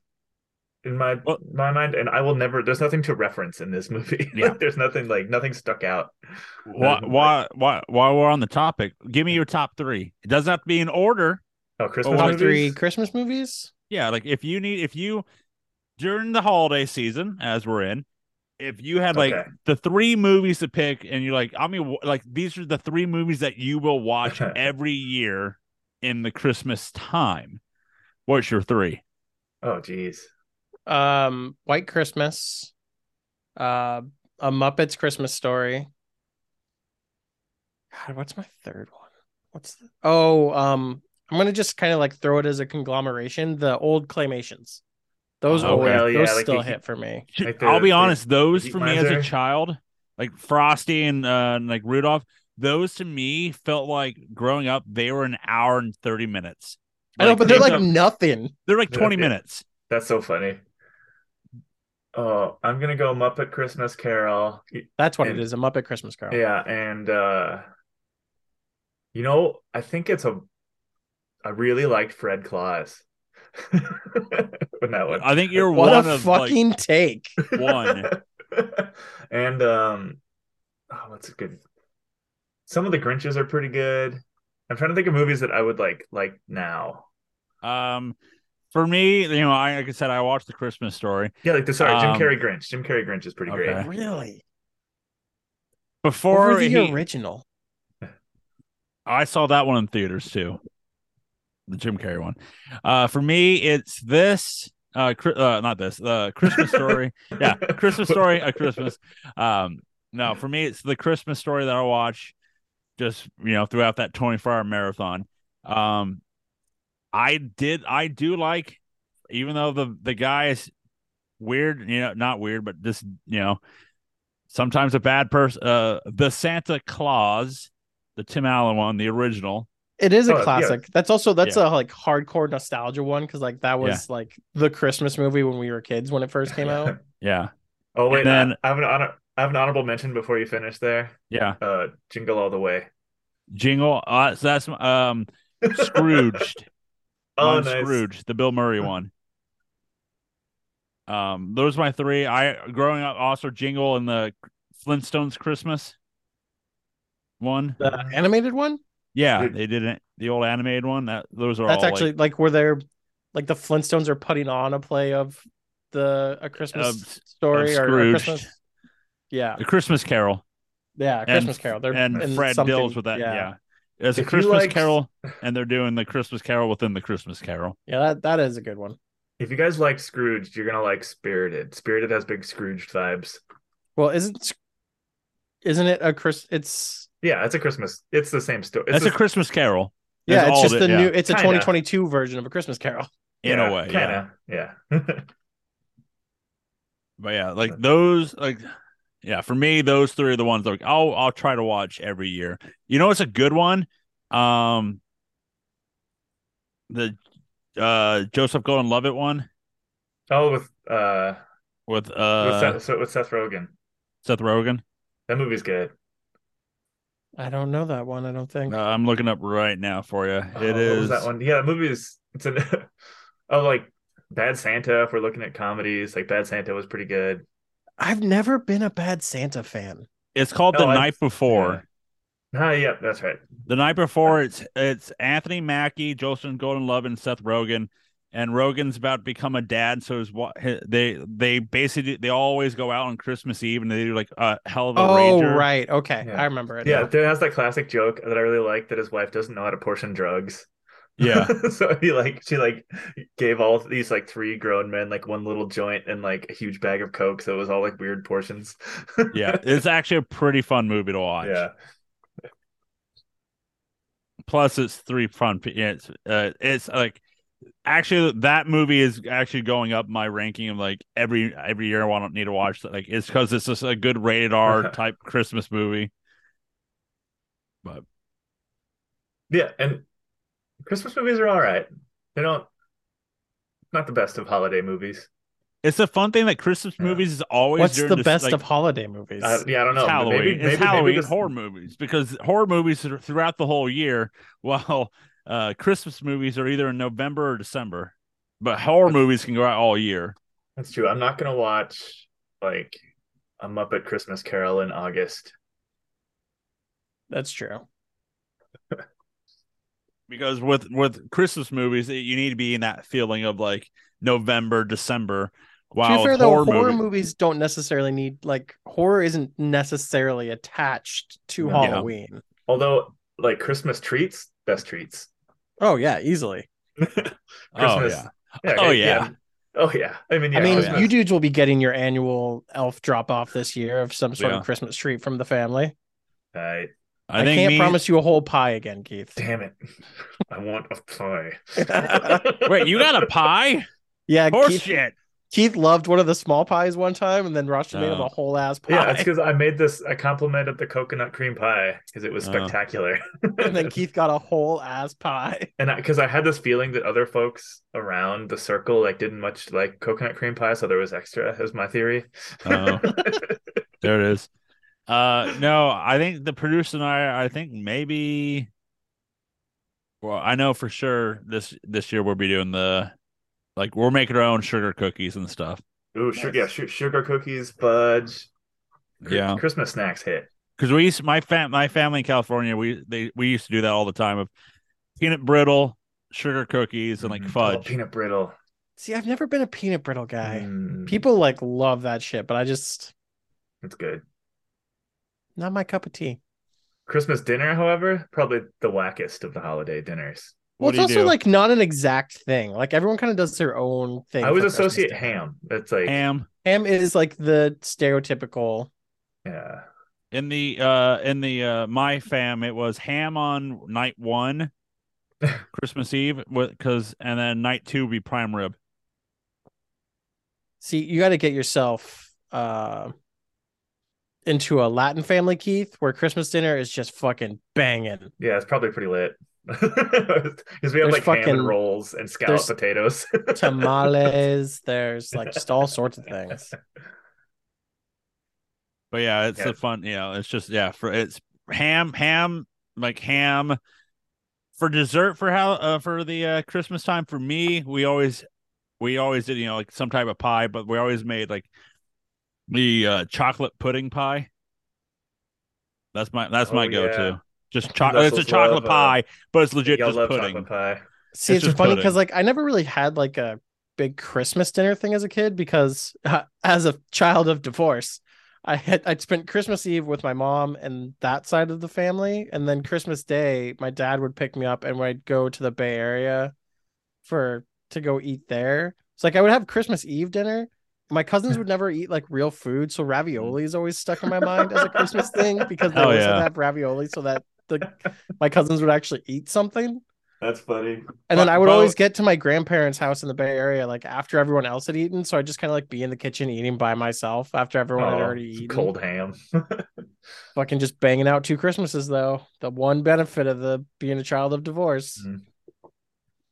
in my Well- my mind. And I will never. There's nothing to reference in this movie. Yeah. like, there's nothing like nothing stuck out. Why, why, why, while we're on the topic, give me your top three. It doesn't have to be in order. Oh, Christmas Top movies. three Christmas movies. Yeah, like if you need, if you during the holiday season, as we're in, if you had like Okay. the three movies to pick, and you're like, I mean, like these are the three movies that you will watch every year in the Christmas time. What's your three? Oh, geez. Um, White Christmas. Uh, a Muppets Christmas Story. God, what's my third one? What's the... oh um I'm gonna just kind of like throw it as a conglomeration. The old claymations, those Oh, always, hell yeah, those like still the- hit for me. Like the- I'll be the- honest; those for me as a child, like Frosty and uh, and, like Rudolph, those to me felt like growing up. They were an hour and thirty minutes. I know, but they're like felt- nothing. they're like twenty Yeah. minutes. That's so funny. Oh, I'm gonna go Muppet Christmas Carol. That's what And- it is. A Muppet Christmas Carol. Yeah, and uh you know, I think it's a I really liked Fred Claus. when that one. I think you're What one a of like, fucking take. one. and um oh what's a good some of the Grinches are pretty good. I'm trying to think of movies that I would like like now. Um, for me, you know, I like I said, I watched the Christmas Story Yeah, like the sorry, Jim Um, Carrey Grinch. Jim Carrey Grinch is pretty Okay. great. Really? before Over the he- original. I saw that one in theaters too, the Jim Carrey one. Uh, for me, it's this. Uh, uh not this. The Christmas Story. yeah, Christmas Story. A Christmas. Um, no, for me, it's the Christmas Story that I watch. Just you know, throughout that twenty-four hour marathon. Um, I did. I do like even though the the guy is weird, you know, not weird, but just you know, sometimes a bad person. Uh, the Santa Claus, the Tim Allen one, the original. It is a Oh, yeah. classic. That's also that's Yeah. a like hardcore nostalgia one because like that was like the Christmas movie when we were kids when it first came out. Yeah, Oh wait, And then- I, I have an honor, I have an honorable mention before you finish there. yeah. Uh, Jingle All the Way. Jingle. Uh, so that's um Scrooged. Oh, nice. Scrooge, the Bill Murray one. Um, those are my three. I growing up also Jingle and the Flintstones Christmas one. The animated one. Yeah, Dude. they didn't The old animated one. That those are That's all actually like, like, where they're like the Flintstones are putting on a play of the a Christmas Of- story of or a Christmas. Yeah, the Christmas Carol. yeah, And- Christmas Carol. They're and in Fred something- deals with that. Yeah. yeah. It's a If you Christmas liked- Carol, and they're doing the Christmas Carol within the Christmas Carol. yeah. That that is a good one. If you guys like Scrooge, you're gonna like Spirited. Spirited has big Scrooge vibes. Well, isn't isn't it a Chris? It's Yeah, it's a Christmas. It's the same story. It's That's a the- Christmas Carol. yeah, it's all just it- the yeah. new. It's a Kinda. 2022 version of a Christmas Carol. in yeah, a way. Yeah. kinda, yeah. But yeah, like those, like yeah, for me, those three are the ones like I'll I'll try to watch every year. You know, it's a good one. Um, the uh Joseph Gordon-Levitt one oh, with uh, with with uh Seth, so with Seth Rogen. Seth Rogen. That movie's good. I don't know that one. I don't think. Uh, I'm looking up right now for you. Oh, It what is was that one? Yeah, that movie is. It's an. oh, like Bad Santa. If we're looking at comedies, like Bad Santa was pretty good. I've never been a bad Santa fan. It's called No, The I- Night Before. Ah, yeah, that's right. The night before, it's it's Anthony Mackie, Joseph Gordon-Levitt, and Seth Rogen. And Rogen's about to become a dad, so his, wa- they they basically they always go out on Christmas Eve and they do like a hell of a Oh rager. right, okay, Yeah. I remember it. Yeah, now. there has that classic joke that I really like that his wife doesn't know how to portion drugs. Yeah, so he like she like gave all these like three grown men like one little joint and like a huge bag of coke, so it was all like weird portions. yeah. It's actually a pretty fun movie to watch. yeah. Plus, it's three fun. it's uh, it's like actually that movie is actually going up my ranking of like every every year I want to need to watch. that. Like it's because it's just a good rated R type Christmas movie. But Yeah, and Christmas movies are all right. They don't not the best of holiday movies. it's a fun thing that Christmas Yeah. movies is always What's the this, best like, of holiday movies? Uh, yeah, I don't know. It's Halloween. Maybe, it's Halloween maybe this- horror movies because horror movies are throughout the whole year, while uh, Christmas movies are either in November or December. But horror movies can go out all year. That's true. I'm not gonna watch like a Muppet Christmas Carol in August. That's true. Because with with Christmas movies, you need to be in that feeling of like November, December. to While fair, with though, horror, horror movie- movies don't necessarily need like horror isn't necessarily attached to Yeah. Halloween. Although, like Christmas treats, best treats. Oh yeah, easily. oh Christmas- yeah, Yeah, Oh, okay, yeah. Oh yeah. I mean, yeah, I mean, Christmas- you dudes will be getting your annual elf drop off this year of some sort Yeah. of Christmas treat from the family. I, I, I, think can't me, promise you a whole pie again, Keith. damn it. I want a pie. Wait, you got a pie? Yeah, Horse Keith, shit. Keith loved one of the small pies one time, and then Rustin made him Oh. a whole ass pie. Yeah, it's because I made this. I complimented the coconut cream pie because it was Oh. spectacular. and then Keith got a whole ass pie. and because I, had this feeling that other folks around the circle like didn't much like coconut cream pie, so there was extra. Is my theory. Oh. There it is. Uh, no, I think the producer and I, I think maybe. Well, I know for sure this this year we'll be doing the, like we're making our own sugar cookies and stuff. Ooh, su- yeah, su- sugar cookies, fudge. Yeah. Christmas snacks hit. because we used my fam my family in California we they we used to do that all the time of peanut brittle, sugar cookies, and like Mhm. Oh, fudge. peanut brittle. See, I've never been a peanut brittle guy. Mm, People like love that shit, but I just It's good. Not my cup of tea. Christmas dinner, however, probably the wackest of the holiday dinners. Well, What it's also do? like not an exact thing. Like everyone kind of does their own thing. I always associate ham. It's like ham Ham is like the stereotypical. yeah. in the uh in the uh my fam it was ham on night one, Christmas Eve, because and then night two would be prime rib. See, you got to get yourself uh into a Latin family, Keith, where Christmas dinner is just fucking banging. Yeah, it's probably pretty lit. Because we have There's like ham and rolls and scalloped potatoes. Tamales, there's like just all sorts of things. But yeah, it's Yeah. a fun. You know, it's just yeah. For it's ham, ham, like ham for dessert for how uh, for the uh, Christmas time. For me, we always we always did you know like some type of pie, but we always made like the uh, chocolate pudding pie. That's my that's my Oh, go to. yeah. Just chocolate. It's a chocolate love, uh, pie, but it's legit just pudding. pie. See, It's it's, funny because like I never really had like a big Christmas dinner thing as a kid because uh, as a child of divorce, I had I'd spent Christmas Eve with my mom and that side of the family, and then Christmas Day, my dad would pick me up and we'd go to the Bay Area for to go eat there. It's like I would have Christmas Eve dinner. My cousins would never eat like real food, so ravioli is always stuck in my mind as a Christmas thing because they Hell always yeah. have ravioli so that the my cousins would actually eat something. That's funny. And then I would Bo- always get to my grandparents' house in the Bay Area like after everyone else had eaten. So I just kind of like be in the kitchen eating by myself after everyone had Oh, already eaten. cold ham. Fucking just banging out two Christmases though. The one benefit of the being a child of divorce. Mhm.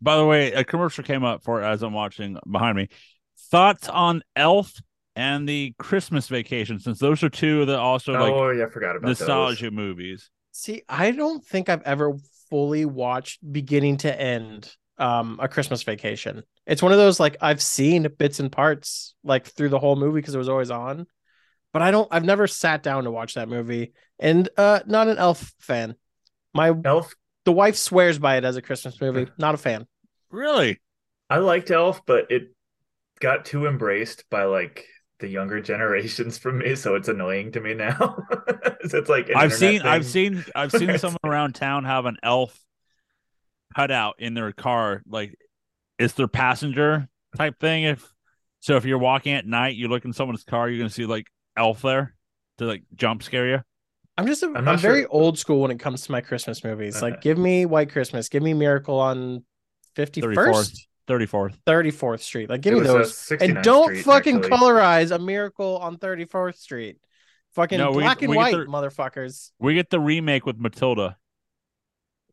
By the way, a commercial came up for it as I'm watching behind me. Thoughts on Elf and the Christmas Vacation, since those are two of the also like oh yeah, I forgot about nostalgia movies. See, I don't think I've ever fully watched beginning to end um a Christmas vacation. It's one of those like I've seen bits and parts like through the whole movie because it was always on. But I don't I've never sat down to watch that movie. And uh not an elf fan. My. Elf. the wife swears by it as a Christmas movie. Not a fan. Really? I liked Elf, but it got too embraced by like the younger generations from me, so it's annoying to me now. it's like an I've internet seen I've seen I've seen someone around town have an elf cutout in their car, like it's their passenger type thing. If so if you're walking at night, you look in someone's car, you're gonna see like elf there to like jump scare you. I'm just a, I'm I'm, very sure. old school when it comes to my Christmas movies. Uh-huh. Like give me White Christmas, give me Miracle on 51st, 34th. 34th. 34th Street. Like give It me those. and don't Street, fucking actually. colorize a miracle on 34th Street. Fucking No, we- black and we white, the- motherfuckers. We get the remake with Matilda.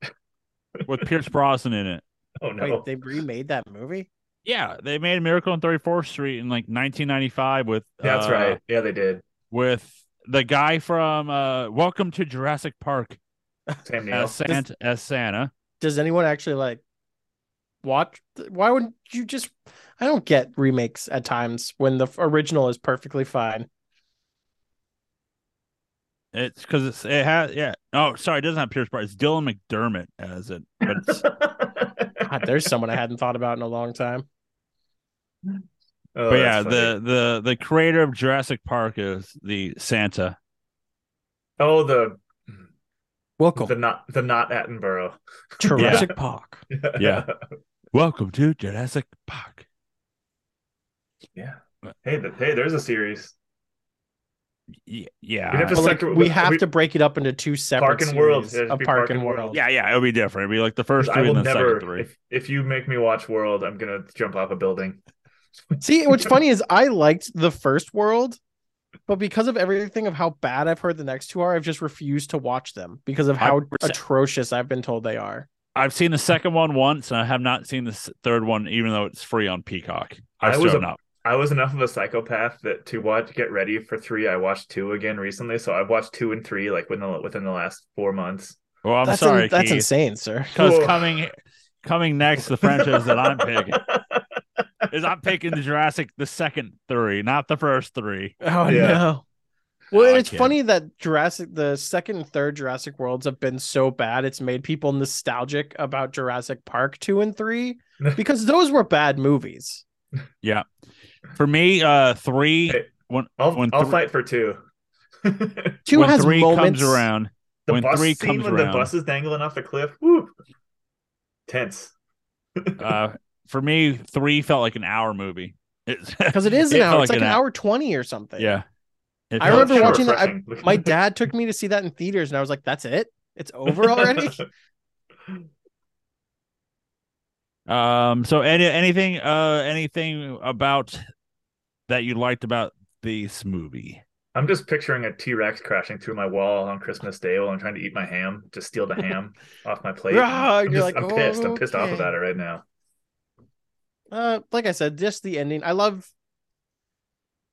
with Pierce Brosnan in it. Oh no. Wait, they remade that movie? Yeah, they made a Miracle on 34th Street in like 1995 with That's uh, right. Yeah, they did. with the guy from uh Welcome to Jurassic Park Sam Neill. as Santa as Santa. Does anyone actually like watch? Why wouldn't you just? I don't get remakes at times when the original is perfectly fine. It's because it's it has yeah. Oh, sorry, it doesn't have Pierce Brosnan. It's Dylan McDermott as it, but it's God, there's someone I hadn't thought about in a long time. Oh, but yeah, funny. the the the creator of Jurassic Park is the Santa. oh the Welcome, the not the not Attenborough. Jurassic Park. Yeah. Welcome to Jurassic Park. yeah. Hey, th- hey, there's a series. Y- Yeah, We'd have to like, Second- we we- have we- to break it up into two separate Park and World. series of Park, Park and and World. World. yeah, yeah. It'll be different. It'll be like the first I three and the never. second three. If if you make me watch World, I'm gonna jump off a building. See, what's funny is I liked the first World, but because of everything of how bad I've heard the next two are, I've just refused to watch them because of how 100%. atrocious I've been told they are. I've seen the second one once, and I have not seen the third one, even though it's free on Peacock. I, I was have a- not. I was enough of a psychopath that to watch get ready for three, I watched two again recently. So I've watched two and three like within the within the last four months. Well, I'm that's sorry, in- that's Keith, insane, sir. because coming coming next, the franchise that I'm picking is I'm picking the Jurassic the second three, not the first three. Oh Yeah. no. Well, I it's funny that Jurassic, the second and third Jurassic Worlds have been so bad. It's made people nostalgic about Jurassic Park two and three because those were bad movies. Yeah, for me, uh, three Hey, when I'll when I'll three- fight for two. Two when has three moments. comes around. when bus three scene comes when around. the bus is dangling off the cliff. Woo. Tense. Uh, for me, three felt like an hour movie. It's because it is it an felt hour. It's like an hou- hour twenty or something. Yeah. It I remember Sure, watching that. I- My dad took me to see that in theaters, and I was like, "That's it? It's over already." Um. So any anything uh anything about that you liked about this movie. I'm just picturing a T Rex crashing through my wall on Christmas Day while I'm trying to eat my ham, to steal the ham off my plate. Ah, I'm, you're just- like, I'm pissed. "Oh, I'm pissed off about it right now. Uh, like I said, just the ending. I love.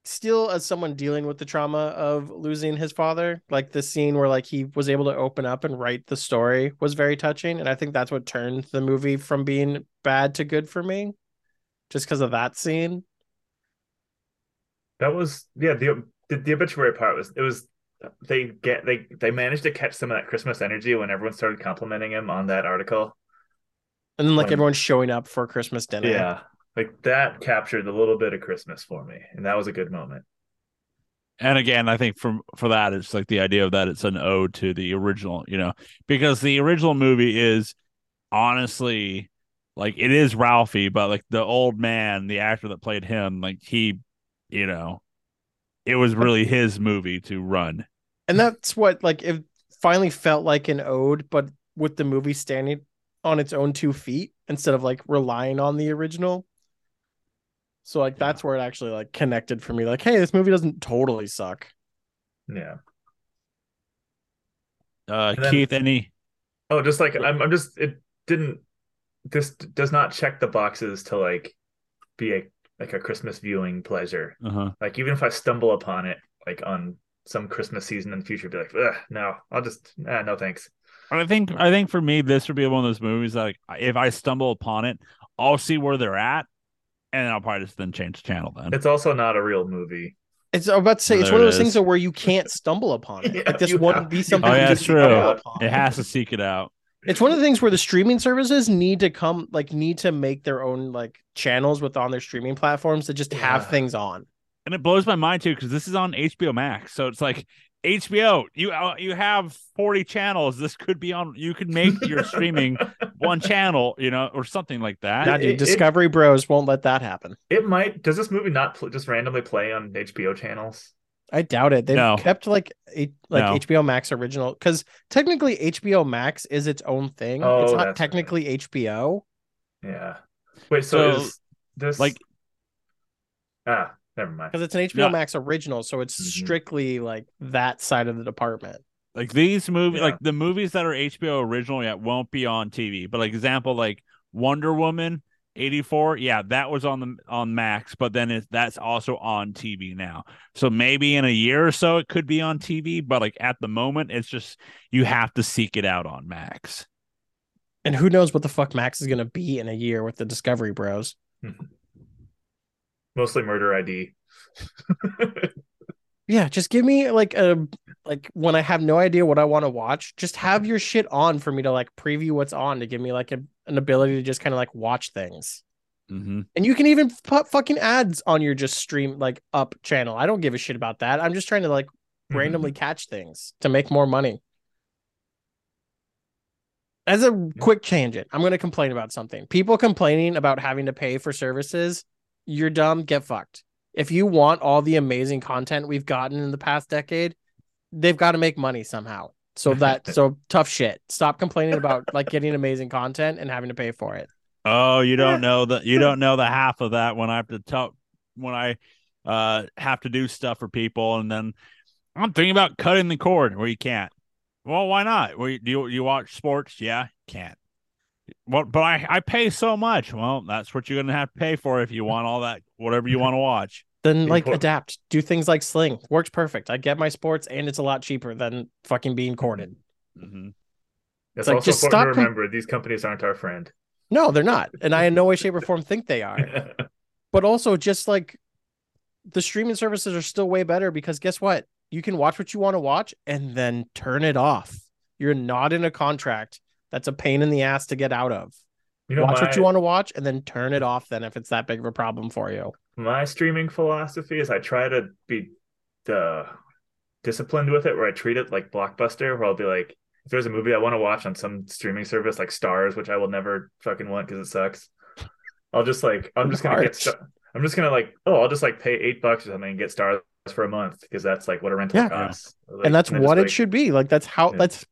Still, as someone dealing with the trauma of losing his father, like the scene where like he was able to open up and write the story was very touching, and I think that's what turned the movie from being bad to good for me, just because of that scene. That was yeah. The, the the obituary part was it was they get they they managed to catch some of that Christmas energy when everyone started complimenting him on that article. And then like When- everyone's showing up for Christmas dinner. Yeah, like that captured a little bit of Christmas for me, and that was a good moment. And again, I think from for that, it's like the idea of that it's an ode to the original, you know, because the original movie is honestly like it is Ralphie, but like the old man, the actor that played him, like he, you know, it was really his movie to run. And that's what like it finally felt like an ode, but with the movie standing on its own two feet instead of like relying on the original. So like that's where it actually like connected for me. Like, hey, this movie doesn't totally suck. Yeah. Uh, And then- Keith, any? Oh, just like I'm. I'm just. It didn't. This does not check the boxes to like be a like a Christmas viewing pleasure. Uh-huh. Like even if I stumble upon it, like on some Christmas season in the future, be like, Ugh, no, I'll just, no thanks. I think I think for me, this would be one of those movies that like, if I stumble upon it, I'll see where they're at, and I'll probably just then change the channel. Then It's also not a real movie. It's I'm about to say it's There one of those things is. though where you can't stumble upon it. Yeah, like this wouldn't have- be something oh have you yeah, to it's just it true. upon. It has to seek it out. It's one of the things where the streaming services need to come like need to make their own like channels with on their streaming platforms to just have Yeah. things on. and it blows my mind too because this is on HBO Max, so it's like HBO. You uh, you have forty channels. This could be on. You could make your streaming one channel, you know, or something like that. Nah, dude, it- Discovery Bros won't let that happen. It might. Does this movie not pl- just randomly play on HBO channels? I doubt it. They've No. kept like a, like No. HBO Max original because technically HBO Max is its own thing. Oh, it's not that's right. technically HBO. Yeah. Wait. So, So, is this like- Ah, never mind. because it's an HBO No. Max original, so it's Mhm. strictly like that side of the department. Like these movies, Yeah. like the movies that are HBO original, yeah, won't be on TV. But like example, like Wonder Woman eighty four, yeah, that was on the on Max, but then it's that's also on TV now. So maybe in a year or so it could be on TV, but like at the moment, it's just you have to seek it out on Max. And who knows what the fuck Max is gonna be in a year with the Discovery Bros. Mostly Murder ID. Yeah, just give me like a like when I have no idea what I want to watch, just have your shit on for me to like preview what's on to give me like a, an ability to just kind of like watch things. Mm-hmm. And you can even put fucking ads on your just stream like up channel. I don't give a shit about that. I'm just trying to like randomly catch things to make more money. As a quick tangent, I'm going to complain about something. People complaining about having to pay for services, you're dumb, get fucked. If you want all the amazing content we've gotten in the past decade, they've got to make money somehow. So that so tough shit. Stop complaining about like getting amazing content and having to pay for it. Oh, you don't know the you don't know the half of that when I have to tell when I uh have to do stuff for people and then I'm thinking about cutting the cord where you can't. Well, why not? Well, you, do you, you watch sports? Yeah, can't. Well, but I I pay so much. Well, that's what you're gonna have to pay for if you want all that whatever you want to watch. Then like Import- adapt. Do things like Sling. Works perfect. I get my sports and it's a lot cheaper than fucking being corded. hmm It's like, also just important stop to com- remember these companies aren't our friend. No, they're not. And I in no way, shape, or form think they are. But also just like the streaming services are still way better because guess what? You can watch what you want to watch and then turn it off. You're not in a contract that's a pain in the ass to get out of. you know, watch my, what you want to watch and then turn it off then if it's that big of a problem for you. my streaming philosophy is I try to be the disciplined with it, where I treat it like Blockbuster, where I'll be like, if there's a movie I want to watch on some streaming service like Starz, which I will never fucking want because it sucks, I'll just like I'm just gonna get March. sta- I'm just gonna like oh I'll just like pay eight bucks or something and get Starz for a month because that's like what a rental Yeah. costs. Like, and that's then what it should be. Like that's how Yeah. that's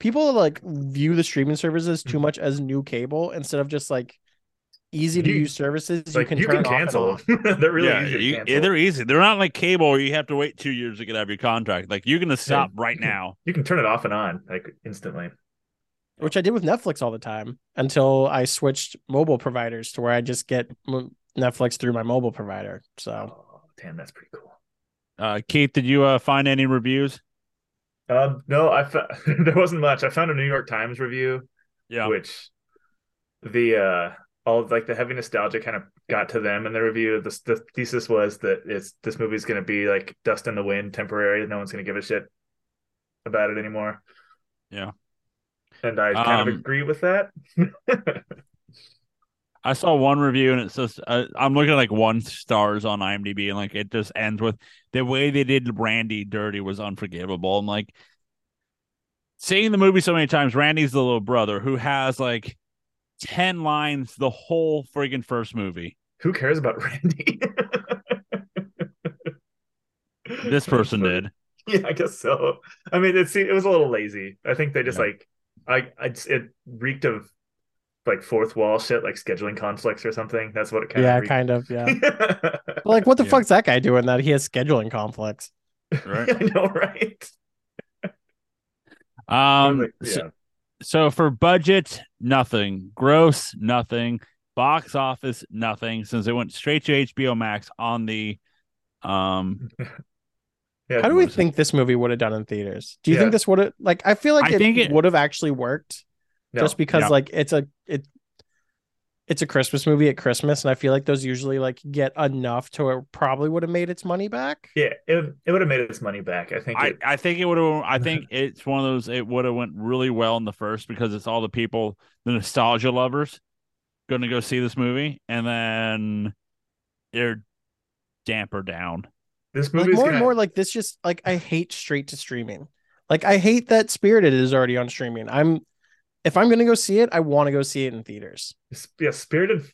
people like view the streaming services too Mhm. much as new cable instead of just like easy to use services. It's You can you turn can cancel. off. They're really yeah, easy to you- cancel. they're easy. They're not like cable. where You have to wait two years to get out of your contract. Like you're gonna stop right now. You can turn it off and on like instantly. which I did with Netflix all the time until I switched mobile providers to where I just get Netflix through my mobile provider. So Oh, damn, that's pretty cool. Uh, Keith, did you uh, find any reviews? Um, no, I fo- there wasn't much. I found a New York Times review, Yeah. which the uh all like the heavy nostalgia kind of got to them in the review. The, the thesis was that it's this movie's going to be like dust in the wind, temporary. No one's going to give a shit about it anymore. Yeah. and I kind Um, of agree with that. I saw one review and it says uh, I'm looking at like one stars on IMDb and like it just ends with the way they did Randy dirty was unforgivable. I'm like seeing the movie so many times. Randy's the little brother who has like ten lines the whole friggin' first movie. Who cares about Randy? This person did. Yeah, I guess so. I mean, it's it was a little lazy. I think they just Yeah. like I, I it reeked of like fourth wall shit, like scheduling conflicts or something. That's what it kind yeah, of kind of. Yeah. like, what the Yeah. fuck's that guy doing? That he has scheduling conflicts. Right. I know, right? Um. Like, so- yeah. so for budget, nothing. Gross, nothing. Box office, nothing. Since it went straight to HBO Max on the, um, yeah. How do we think this movie would have done in theaters? Do you Yeah. think this would have like? I feel like I it, it- would have actually worked No. just because Yeah. like it's a it it's a Christmas movie at Christmas, and I feel like those usually like get enough to it probably would have made its money back. Yeah, it, it would have made its money back. I think. I, it, I think it would have. I think it's one of those. It would have went really well in the first because it's all the people, the nostalgia lovers, going to go see this movie, and then they're damper down. this movie Like more gonna, and more like this. Just like I hate straight to streaming. Like I hate that Spirited is already on streaming. I'm if I'm gonna go see it, I want to go see it in theaters. yeah, Spirited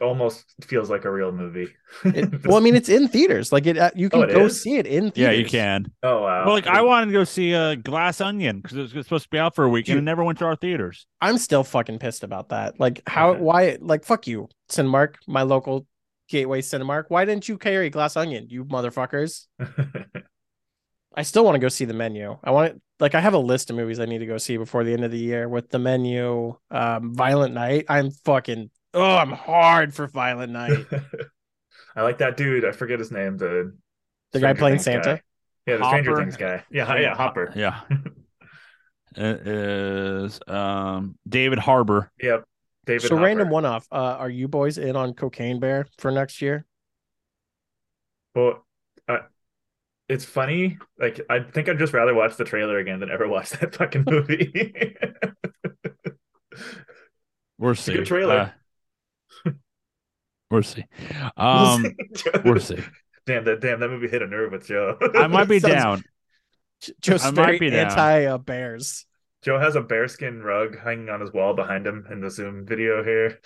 almost feels like a real movie. It, well, I mean, it's in theaters. Like it, uh, you can Oh, it go is? see it in theaters. Yeah, you can. oh wow. Well, like I wanted to go see uh, Glass Onion because it was supposed to be out for a week and it never went to our theaters. I'm still fucking pissed about that. Like how Okay. why like fuck you, Cinemark, my local gateway Cinemark. Why didn't you carry Glass Onion, you motherfuckers? I still want to go see the menu. I want it like I have a list of movies I need to go see before the end of the year with the menu. Um Violent Night. I'm fucking oh I'm hard for Violent Night. I like that dude. I forget his name. The The guy playing Things guy. Santa. Yeah, the Stranger Things guy. Yeah, yeah, Hopper. Yeah, it is um, David Harbour. Yep. David. so Hopper. random one off. Uh are you boys in on Cocaine Bear for next year? Well, uh, it's funny. Like, I think I'd just rather watch the trailer again than ever watch that fucking movie. We'll a see. good trailer. Uh, we'll see. Um, we'll see. Damn that! Damn that movie hit a nerve with Joe. I might be Sounds- down. J- Joe's I might very be down. anti uh, bears. Joe has a bearskin rug hanging on his wall behind him in the Zoom video here.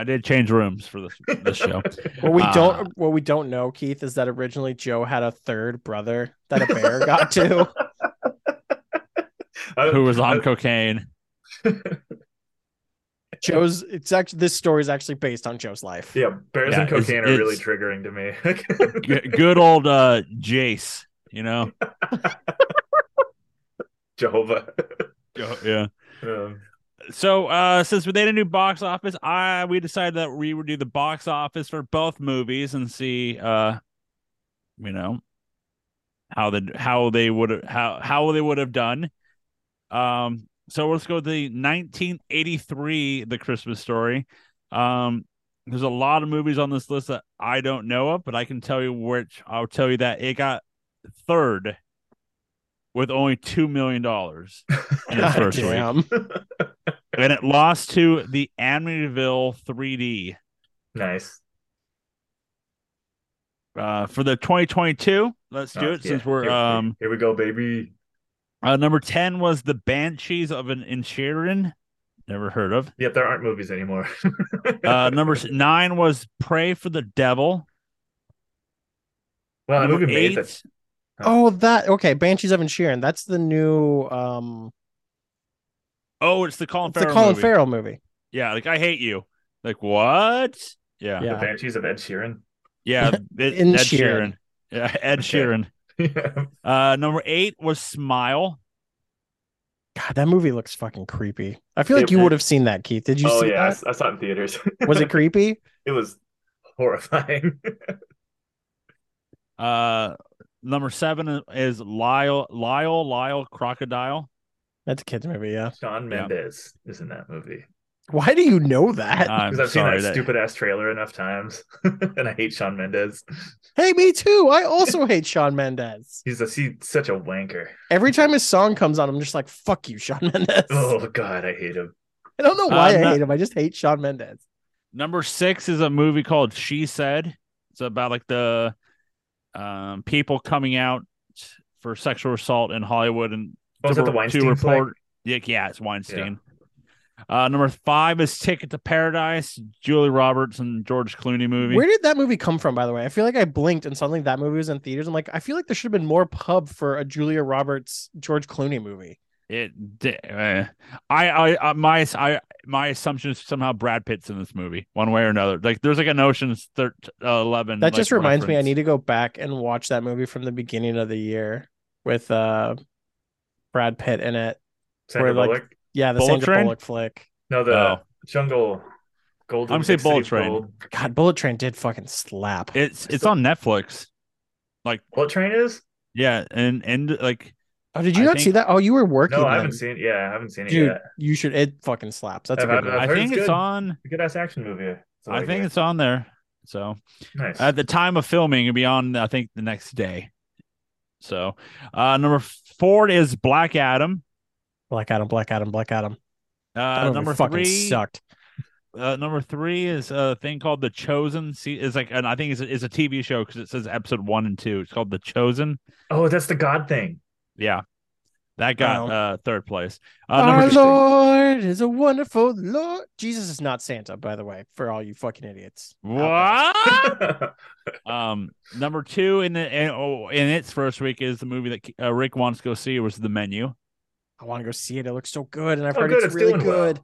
I did change rooms for this this show. What we Uh, don't what we don't know, Keith, is that originally Joe had a third brother that a bear got to. Who was on I- cocaine? Joe's it's actually this story is actually based on Joe's life. Yeah, bears Yeah, and it's- cocaine are really triggering to me. G- good old uh, Jace. You know. Jehovah. Yeah. Um, So uh since we did a new box office, I we decided that we would do the box office for both movies and see uh you know how the how they would how how they would have done. Um so let's go to the 1983 The Christmas Story. Um there's a lot of movies on this list that I don't know of, but I can tell you which I'll tell you that it got third with only 2 million dollars in its first week. and it lost to the Amityville 3D nice. uh, for the 2022. Let's do Oh, it since we're Here- um here we go, baby. uh, number 10 was the Banshees of an Inisherin. Never heard of. Yep, there aren't movies anymore. Uh, number nine was Prey for the Devil. well, that number movie made eight, that. Oh, that okay. Banshees of Inisherin. That's the new um oh, it's the Colin it's the Farrell Colin movie. Farrell movie. Yeah, like I hate you. Like what? Yeah, Yeah. The Banshees of Ed Sheeran. yeah. it- Ed Sheeran. Sheeran. Yeah, Ed Sheeran. Yeah. Uh, number eight was Smile. God, that movie looks fucking creepy. I feel like you would have seen that, Keith. Did you oh see yeah, I, that? s- I saw it in theaters. Was it creepy? it was horrifying. Uh, number seven is Lyle, Lyle, Lyle Crocodile. That's a kids movie, yeah. Shawn Yeah. Mendes is in that movie Why do you know that? Because I've seen that that- stupid ass trailer enough times, and I hate Shawn Mendes. hey, me too. I also hate Shawn Mendes. He's a he's such a wanker. Every time his song comes on, I'm just like, fuck you, Shawn Mendes. Oh god, I hate him. I don't know why Uh, I no- hate him. I just hate Shawn Mendes. Number six is a movie called She Said. It's about like the um people coming out for sexual assault in Hollywood and Oh, is to, that the Weinstein to report. flick? Yeah, yeah, it's Weinstein. Uh, number five is Ticket to Paradise, Julia Roberts and George Clooney movie. Where did that movie come from, by the way? I feel like I blinked and suddenly that movie was in theaters. I'm like, I feel like there should have been more pub for a Julia Roberts, George Clooney movie. It, di- uh, I, I, uh, my, I, my assumption is somehow Brad Pitt's in this movie, one way or another. Like, there's like an Ocean's thir- uh, Eleven. That like, just reminds me, I need to go back and watch that movie from the beginning of the year with uh Brad Pitt in it. Sandra Where, like, Bullock. Yeah, the Bullet Sandra Train? Bullock flick. No, the Oh. Jungle Golden. I'm gonna say Bullet Train. Gold. God, Bullet Train did fucking slap. It's, it's on Netflix. Like Bullet Train is? Yeah, and and like oh, did you I not see that? Oh, you were working. No, I haven't seen. Yeah, I haven't seen it Dude, yet. you should. It fucking slaps. That's a I've- good I've- one. I think it's it's good. on. Good ass action movie. That's I think hear. it's on there. So nice. at the time of filming, it'll be on. I think the next day. So, uh, number four is Black Adam. Black Adam, Black Adam, Black Adam. Uh, number fucking three sucked. Uh, number three is a thing called The Chosen. See, is like, and I think it's a, it's a TV show because it says episode one and two. It's called The Chosen. oh, that's the God thing. Yeah, that got Oh. uh third place. Uh, Our. Lord is a wonderful Lord. Jesus is not Santa, by the way, for all you fucking idiots. what? um, number two in the in, oh, in its first week is the movie that uh, Rick wants to go see. Was The Menu. I want to go see it. It looks so good, and I've Oh, heard good, it's, it's really doing well. good.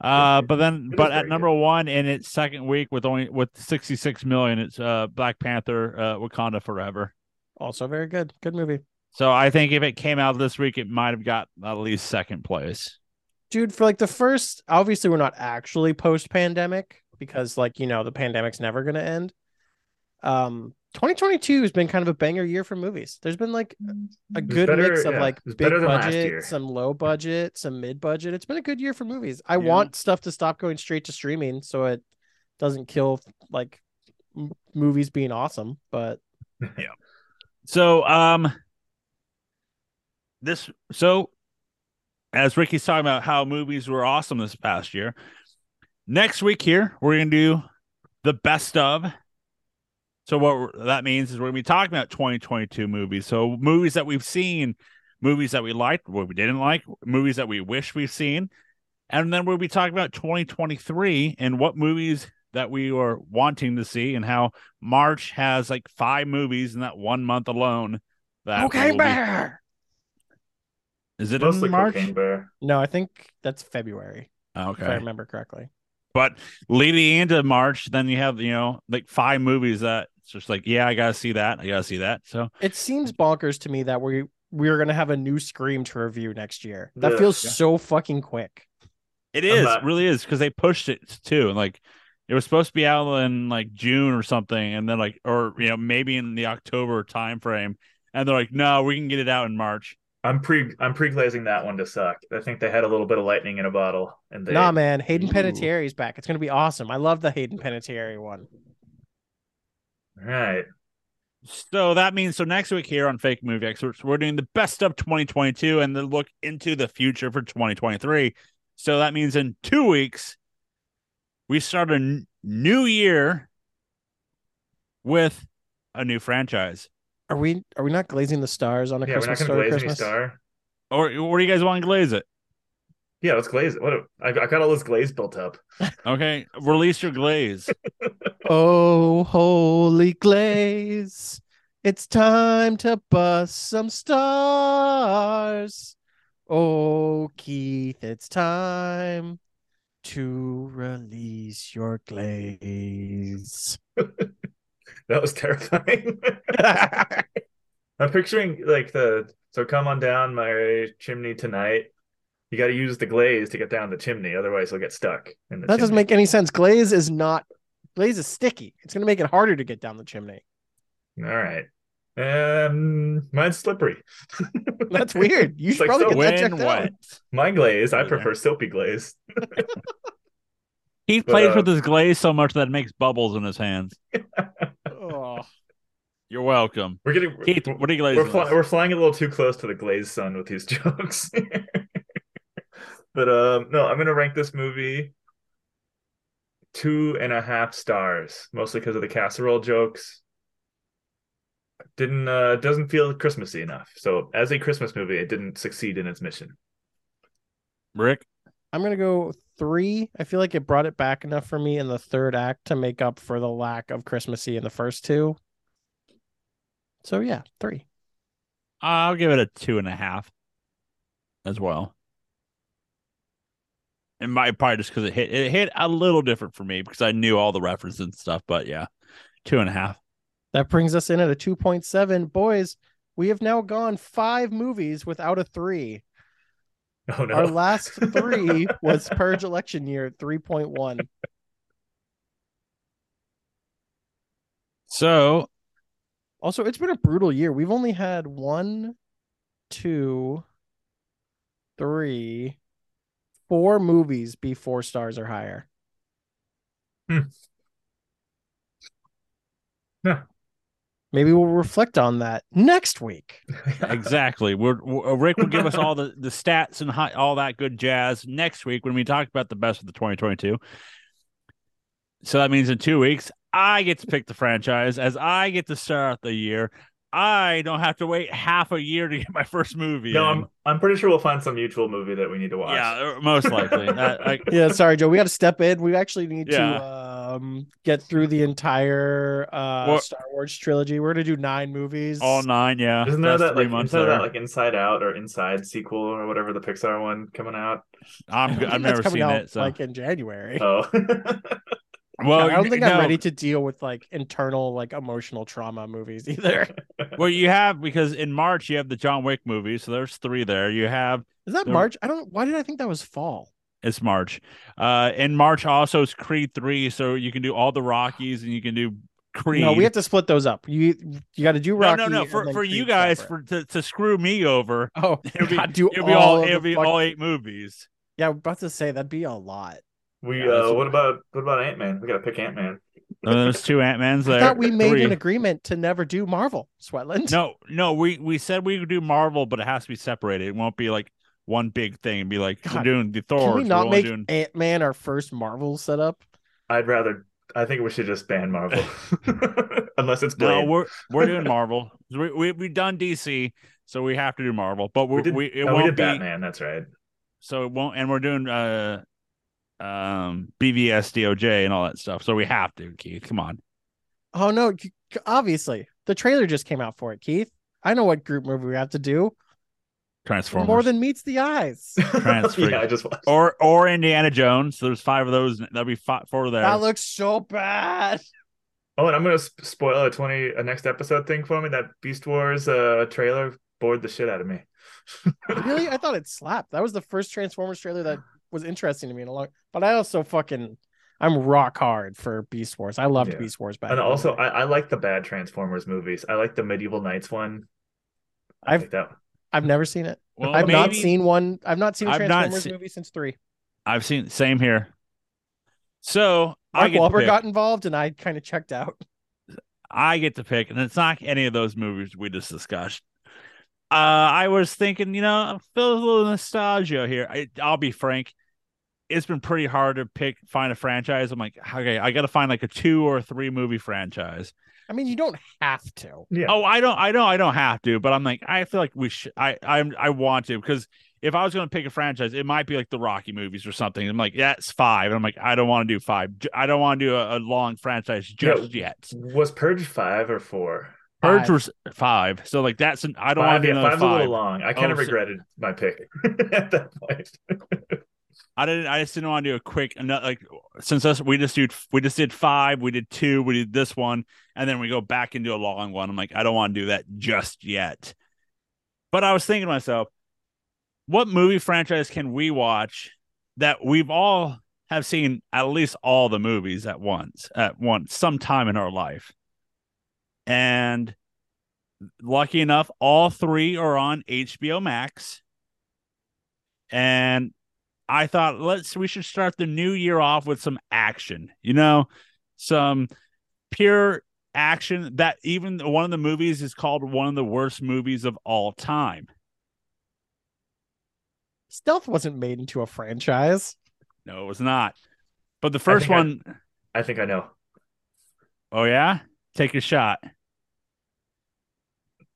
Uh, but then, It is but at very number one in its second week with only with sixty six million, it's uh Black Panther, uh, Wakanda Forever. Also very good. Good movie. So I think if it came out this week, it might have got at least second place. Dude, for like the first, obviously we're not actually post pandemic because like, you know, the pandemic's never going to end. Um 2022 has been kind of a banger year for movies. There's been like a good better- mix of yeah, like big better than last year. budget, some low budget, some mid budget. It's been a good year for movies. I Yeah. want stuff to stop going straight to streaming so it doesn't kill like m- movies being awesome, but yeah. So um this so as Ricky's talking about how movies were awesome this past year. Next week here, we're gonna do the best of. So what that means is we're gonna be talking about 2022 movies. So movies that we've seen, movies that we liked, what we didn't like, movies that we wish we've seen, and then we'll be talking about 2023 and what movies that we were wanting to see and how March has like five movies in that one month alone. That okay, will be- bear. Is it Mostly in March? Cocaine Bear. No, I think that's February, Okay, if I remember correctly. but leading into March, then you have you know like five movies that it's just like yeah, I gotta see that, I gotta see that. So It seems bonkers to me that we we're gonna have a new Scream to review next year. That Yeah. feels Yeah. so fucking quick. It is, not- it really is, because they pushed it too, and like it was supposed to be out in like June or something, and then like or you know maybe in the October time frame, and they're like, no, we can get it out in March. I'm pre I'm pre glazing that one to suck. I think they had a little bit of lightning in a bottle, and they Nah, man, Hayden Ooh. Panettiere's back. It's gonna be awesome. I love the Hayden Panettiere one. All right. So that means so next week here on Fake Movie Experts, we're doing the best of 2022 and the look into the future for 2023. So that means in two weeks, we start a n- new year with a new franchise. Are we are we not glazing the stars on a Yeah, we're not Christmas gonna story glaze any star. Or, or do you guys want to glaze it? Yeah, let's glaze it. What a, I, I got all this glaze built up. Okay, release your glaze. Oh, holy glaze. It's time to bust some stars. Oh, Keith, it's time to release your glaze. That was terrifying. I'm picturing like the so come on down my chimney tonight. You got to use the glaze to get down the chimney, otherwise you'll get stuck in the That doesn't make any sense. Glaze is not glaze is sticky. It's gonna make it harder to get down the chimney. All right. Um, mine's slippery. That's weird. You should like probably so get that When checked out. My glaze, I prefer soapy glaze. He But, plays uh, with his glaze so much that it makes bubbles in his hands. You're welcome. We're getting Keith, what are you glazing? we're, fly, we're flying a little too close to the glaze sun with these jokes. but um, no, I'm gonna rank this movie two and a half stars, mostly because of the casserole jokes. Didn't uh doesn't feel Christmassy enough. So as a Christmas movie, it didn't succeed in its mission. Rick. I'm gonna go three. I feel like it brought it back enough for me in the third act to make up for the lack of Christmassy in the first two. So yeah, three. I'll give it a two and a half as well. And my probably just because it hit it hit a little different for me because I knew all the references and stuff. But yeah, two and a half. That brings us in at a 2.7. Boys, we have now gone five movies without a three. Oh no. Our last three was Purge election year 3.1. So Also, it's been a brutal year. We've only had one, two, three, four movies be four stars or higher. Hmm. Yeah. Maybe we'll reflect on that next week. exactly, we're, we Rick will give us all the the stats and hi, all that good jazz next week when we talk about the best of the 2022. So that means in two weeks, I get to pick the franchise as I get to start the year. I don't have to wait half a year to get my first movie. no, in. I'm I'm pretty sure we'll find some mutual movie that we need to watch. yeah, uh, most likely. That- I- Yeah, sorry, Joe. We got to step in. We actually need Yeah. to um, get through the entire uh, What- Star Wars trilogy. We're gonna do nine movies. all nine, yeah. Isn't there that three like months isn't there there. that like Inside Out or Inside sequel or whatever the Pixar one coming out? I I'm don't good. think I've never seen out, it. So like in January. Oh, well, I don't think I'm ready to deal with like internal like emotional trauma movies either. Well, you have because in March you have the John Wick movie, so there's three there. You have Is that The- March? I don't. Why did I think that was fall? it's March. Uh, in March also is Creed three, so you can do all the Rockies and you can do Creed. No, we have to split those up. You you got to do no, Rocky. no, no. and For for you guys separate. for to, to screw me over, oh, it'll be, God, do it'll be all all it'll be fuck- all eight movies. Yeah, I'm about to say that'd be a lot. We Yeah, uh, what- what about what about Ant Man? We gotta pick Ant Man. And there's two Ant Mans there. I there. thought we made Three. an agreement to never do Marvel. Sweatland. No, no, we we said we would do Marvel, but it has to be separated. It won't be like one big thing. It'd be like we're doing the Thor. Can we not make doing... Ant Man our first Marvel setup? I'd rather. I think we should just ban Marvel, unless it's No, we're we're doing Marvel. We, we we've done DC, so we have to do Marvel. But we're, we did. we it oh, we won't did be Batman. That's right. so it won't. And we're doing uh um BVS DOJ and all that stuff. So we have to. Keith, come on. Oh no! c- c- Obviously, the trailer just came out for it. Keith, I know what group movie we have to do. Transformers. More than meets the eyes. Transfer. yeah, I just watched. or or Indiana Jones. There's five of those. That'll be five, four there. That looks so bad. Oh, and I'm gonna spoil a twenty a next episode thing for me. That Beast Wars uh trailer bored the shit out of me. Really, I thought it slapped. That was the first Transformers trailer that was interesting to me in a long. But I also fucking, I'm rock hard for Beast Wars. I loved Yeah. Beast Wars back. and in also. I, I like the bad Transformers movies. I like the Medieval Knights one. I I've- like that. I've never seen it. well, I've not seen one. I've not seen a I've not Transformers se- movie since three. I've seen same here. So I Mark get to Wahlberg got involved, and I kind of checked out. I get to pick, and it's not any of those movies we just discussed. Uh, I was thinking, you know, I feel a little nostalgia here. I, I'll be frank, it's been pretty hard to pick, find a franchise. I'm like, okay, I got to find like a two or three movie franchise. I mean, you don't have to. Yeah. Oh, I don't, I don't, I don't have to, but I'm like, I feel like we should. I, I'm, I want to because if I was going to pick a franchise, it might be like the Rocky movies or something. I'm like, yeah, it's five. And I'm like, I don't want to do five. I don't want to do a, a long franchise just Yeah. yet. Was Purge five or four? Purge Five. was five, so like that's an, I don't want Five, to do yeah, another five's a five. little long. I kind Oh, of so- regretted my pick at that point. I didn't. I just didn't want to do a quick like since us we just do we just did five, we did two, we did this one, and then we go back do a long one. I'm like, I don't want to do that just yet. But I was thinking to myself, what movie franchise can we watch that we've all have seen at least all the movies at once at once sometime in our life, and lucky enough, all three are on HBO Max. And I thought let's we should start the new year off with some action, you know, some pure action that even one of the movies is called one of the worst movies of all time. Stealth wasn't made into a franchise. No, it was not. But the first I- one, I think I know. oh yeah, take a shot.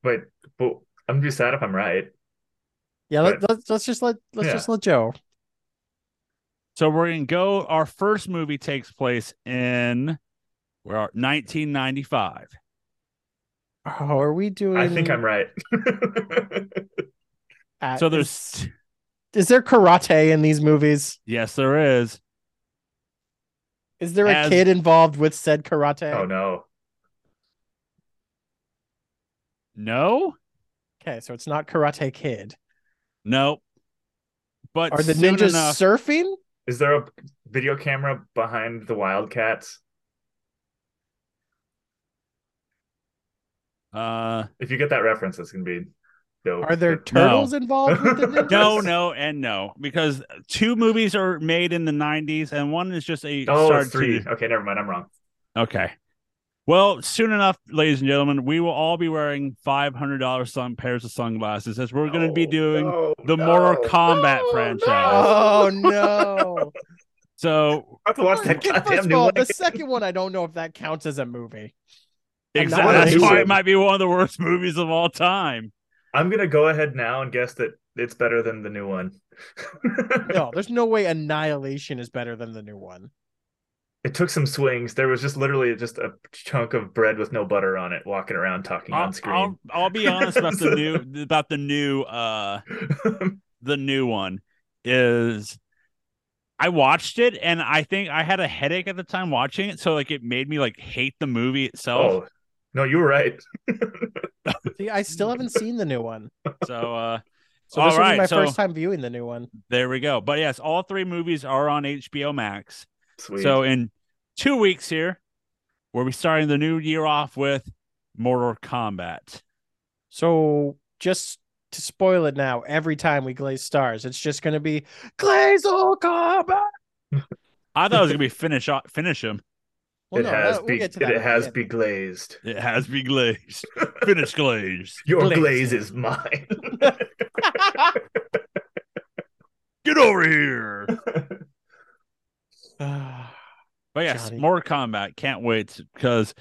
Wait, but I'm gonna be sad if I'm right. Yeah, let, let's let's just let let's Yeah. just let Joe. So we're gonna go. Our first movie takes place in where 1995. Oh, are we doing? I think I'm right. at- So there's is there karate in these movies? yes, there is. Is there a kid involved with said karate? oh no. No, Okay, so it's not Karate Kid. no. But Are the ninjas enough- surfing? Is there a video camera behind the Wildcats? Uh, If you get that reference, it's gonna be dope. Are there But- turtles involved with the ninjas? no, no, and no, because two movies are made in the '90s, and one is just a Oh, start it's three. to- Okay, never mind. I'm wrong. Okay. Well, soon enough, ladies and gentlemen, we will all be wearing five hundred dollars sun pairs of sunglasses as we're going to be doing no, the no, Mortal Kombat no, franchise. Oh no! So I have to watch that goddamn First of new all, one. the second one, I don't know if that counts as a movie. exactly, that's why it might be one of the worst movies of all time. I'm gonna go ahead now and guess that it's better than the new one. No, there's no way Annihilation is better than the new one. It took some swings. There was just literally just a chunk of bread with no butter on it, walking around talking I'll, on screen. I'll, I'll be honest about the new about the new uh the new one is I watched it and I think I had a headache at the time watching it, so like it made me like hate the movie itself. oh no, you were right. See, I still haven't seen the new one. So uh So All this will be my so- first time viewing the new one. there we go. But yes, all three movies are on HBO Max. Sweet. So in two weeks here, where we'll be starting the new year off with Mortal Kombat. So just to spoil it now, every time we glaze stars, it's just gonna be glaze all combat. I thought it was gonna be finish off, finish him. Well, it no, has that- we'll be get to that it has be glazed. It has be glazed. finish glazed. Your Glazed. glaze is mine. Get over here. But yes, Johnny. Mortal Kombat. Can't wait because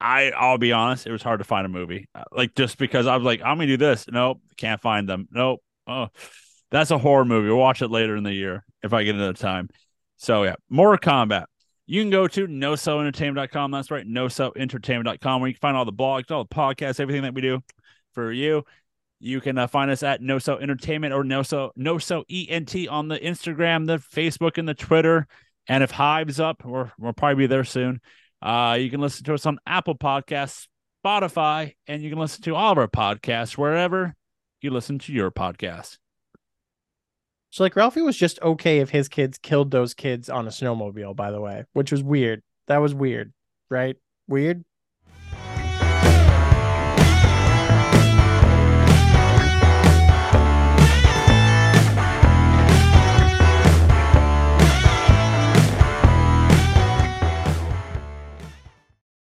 I I'll be honest, it was hard to find a movie. Uh, Like just because I was like, I'm gonna do this. Nope, can't find them. Nope. Oh, that's a horror movie. We'll watch it later in the year if I get another time. So yeah, Mortal Kombat. You can go to nosoentertainment.com. That's right, nosoentertainment.com, where you can find all the blogs, all the podcasts, everything that we do for you. You can uh, find us at NoSo Entertainment or NoSo NoSo ENT on the Instagram, the Facebook, and the Twitter. And if Hive's up, we're, we'll probably be there soon. Uh, you can listen to us on Apple Podcasts, Spotify, and you can listen to all of our podcasts wherever you listen to your podcast. So like Ralphie was just okay if his kids killed those kids on a snowmobile, by the way, which was weird. That was weird, right? Weird.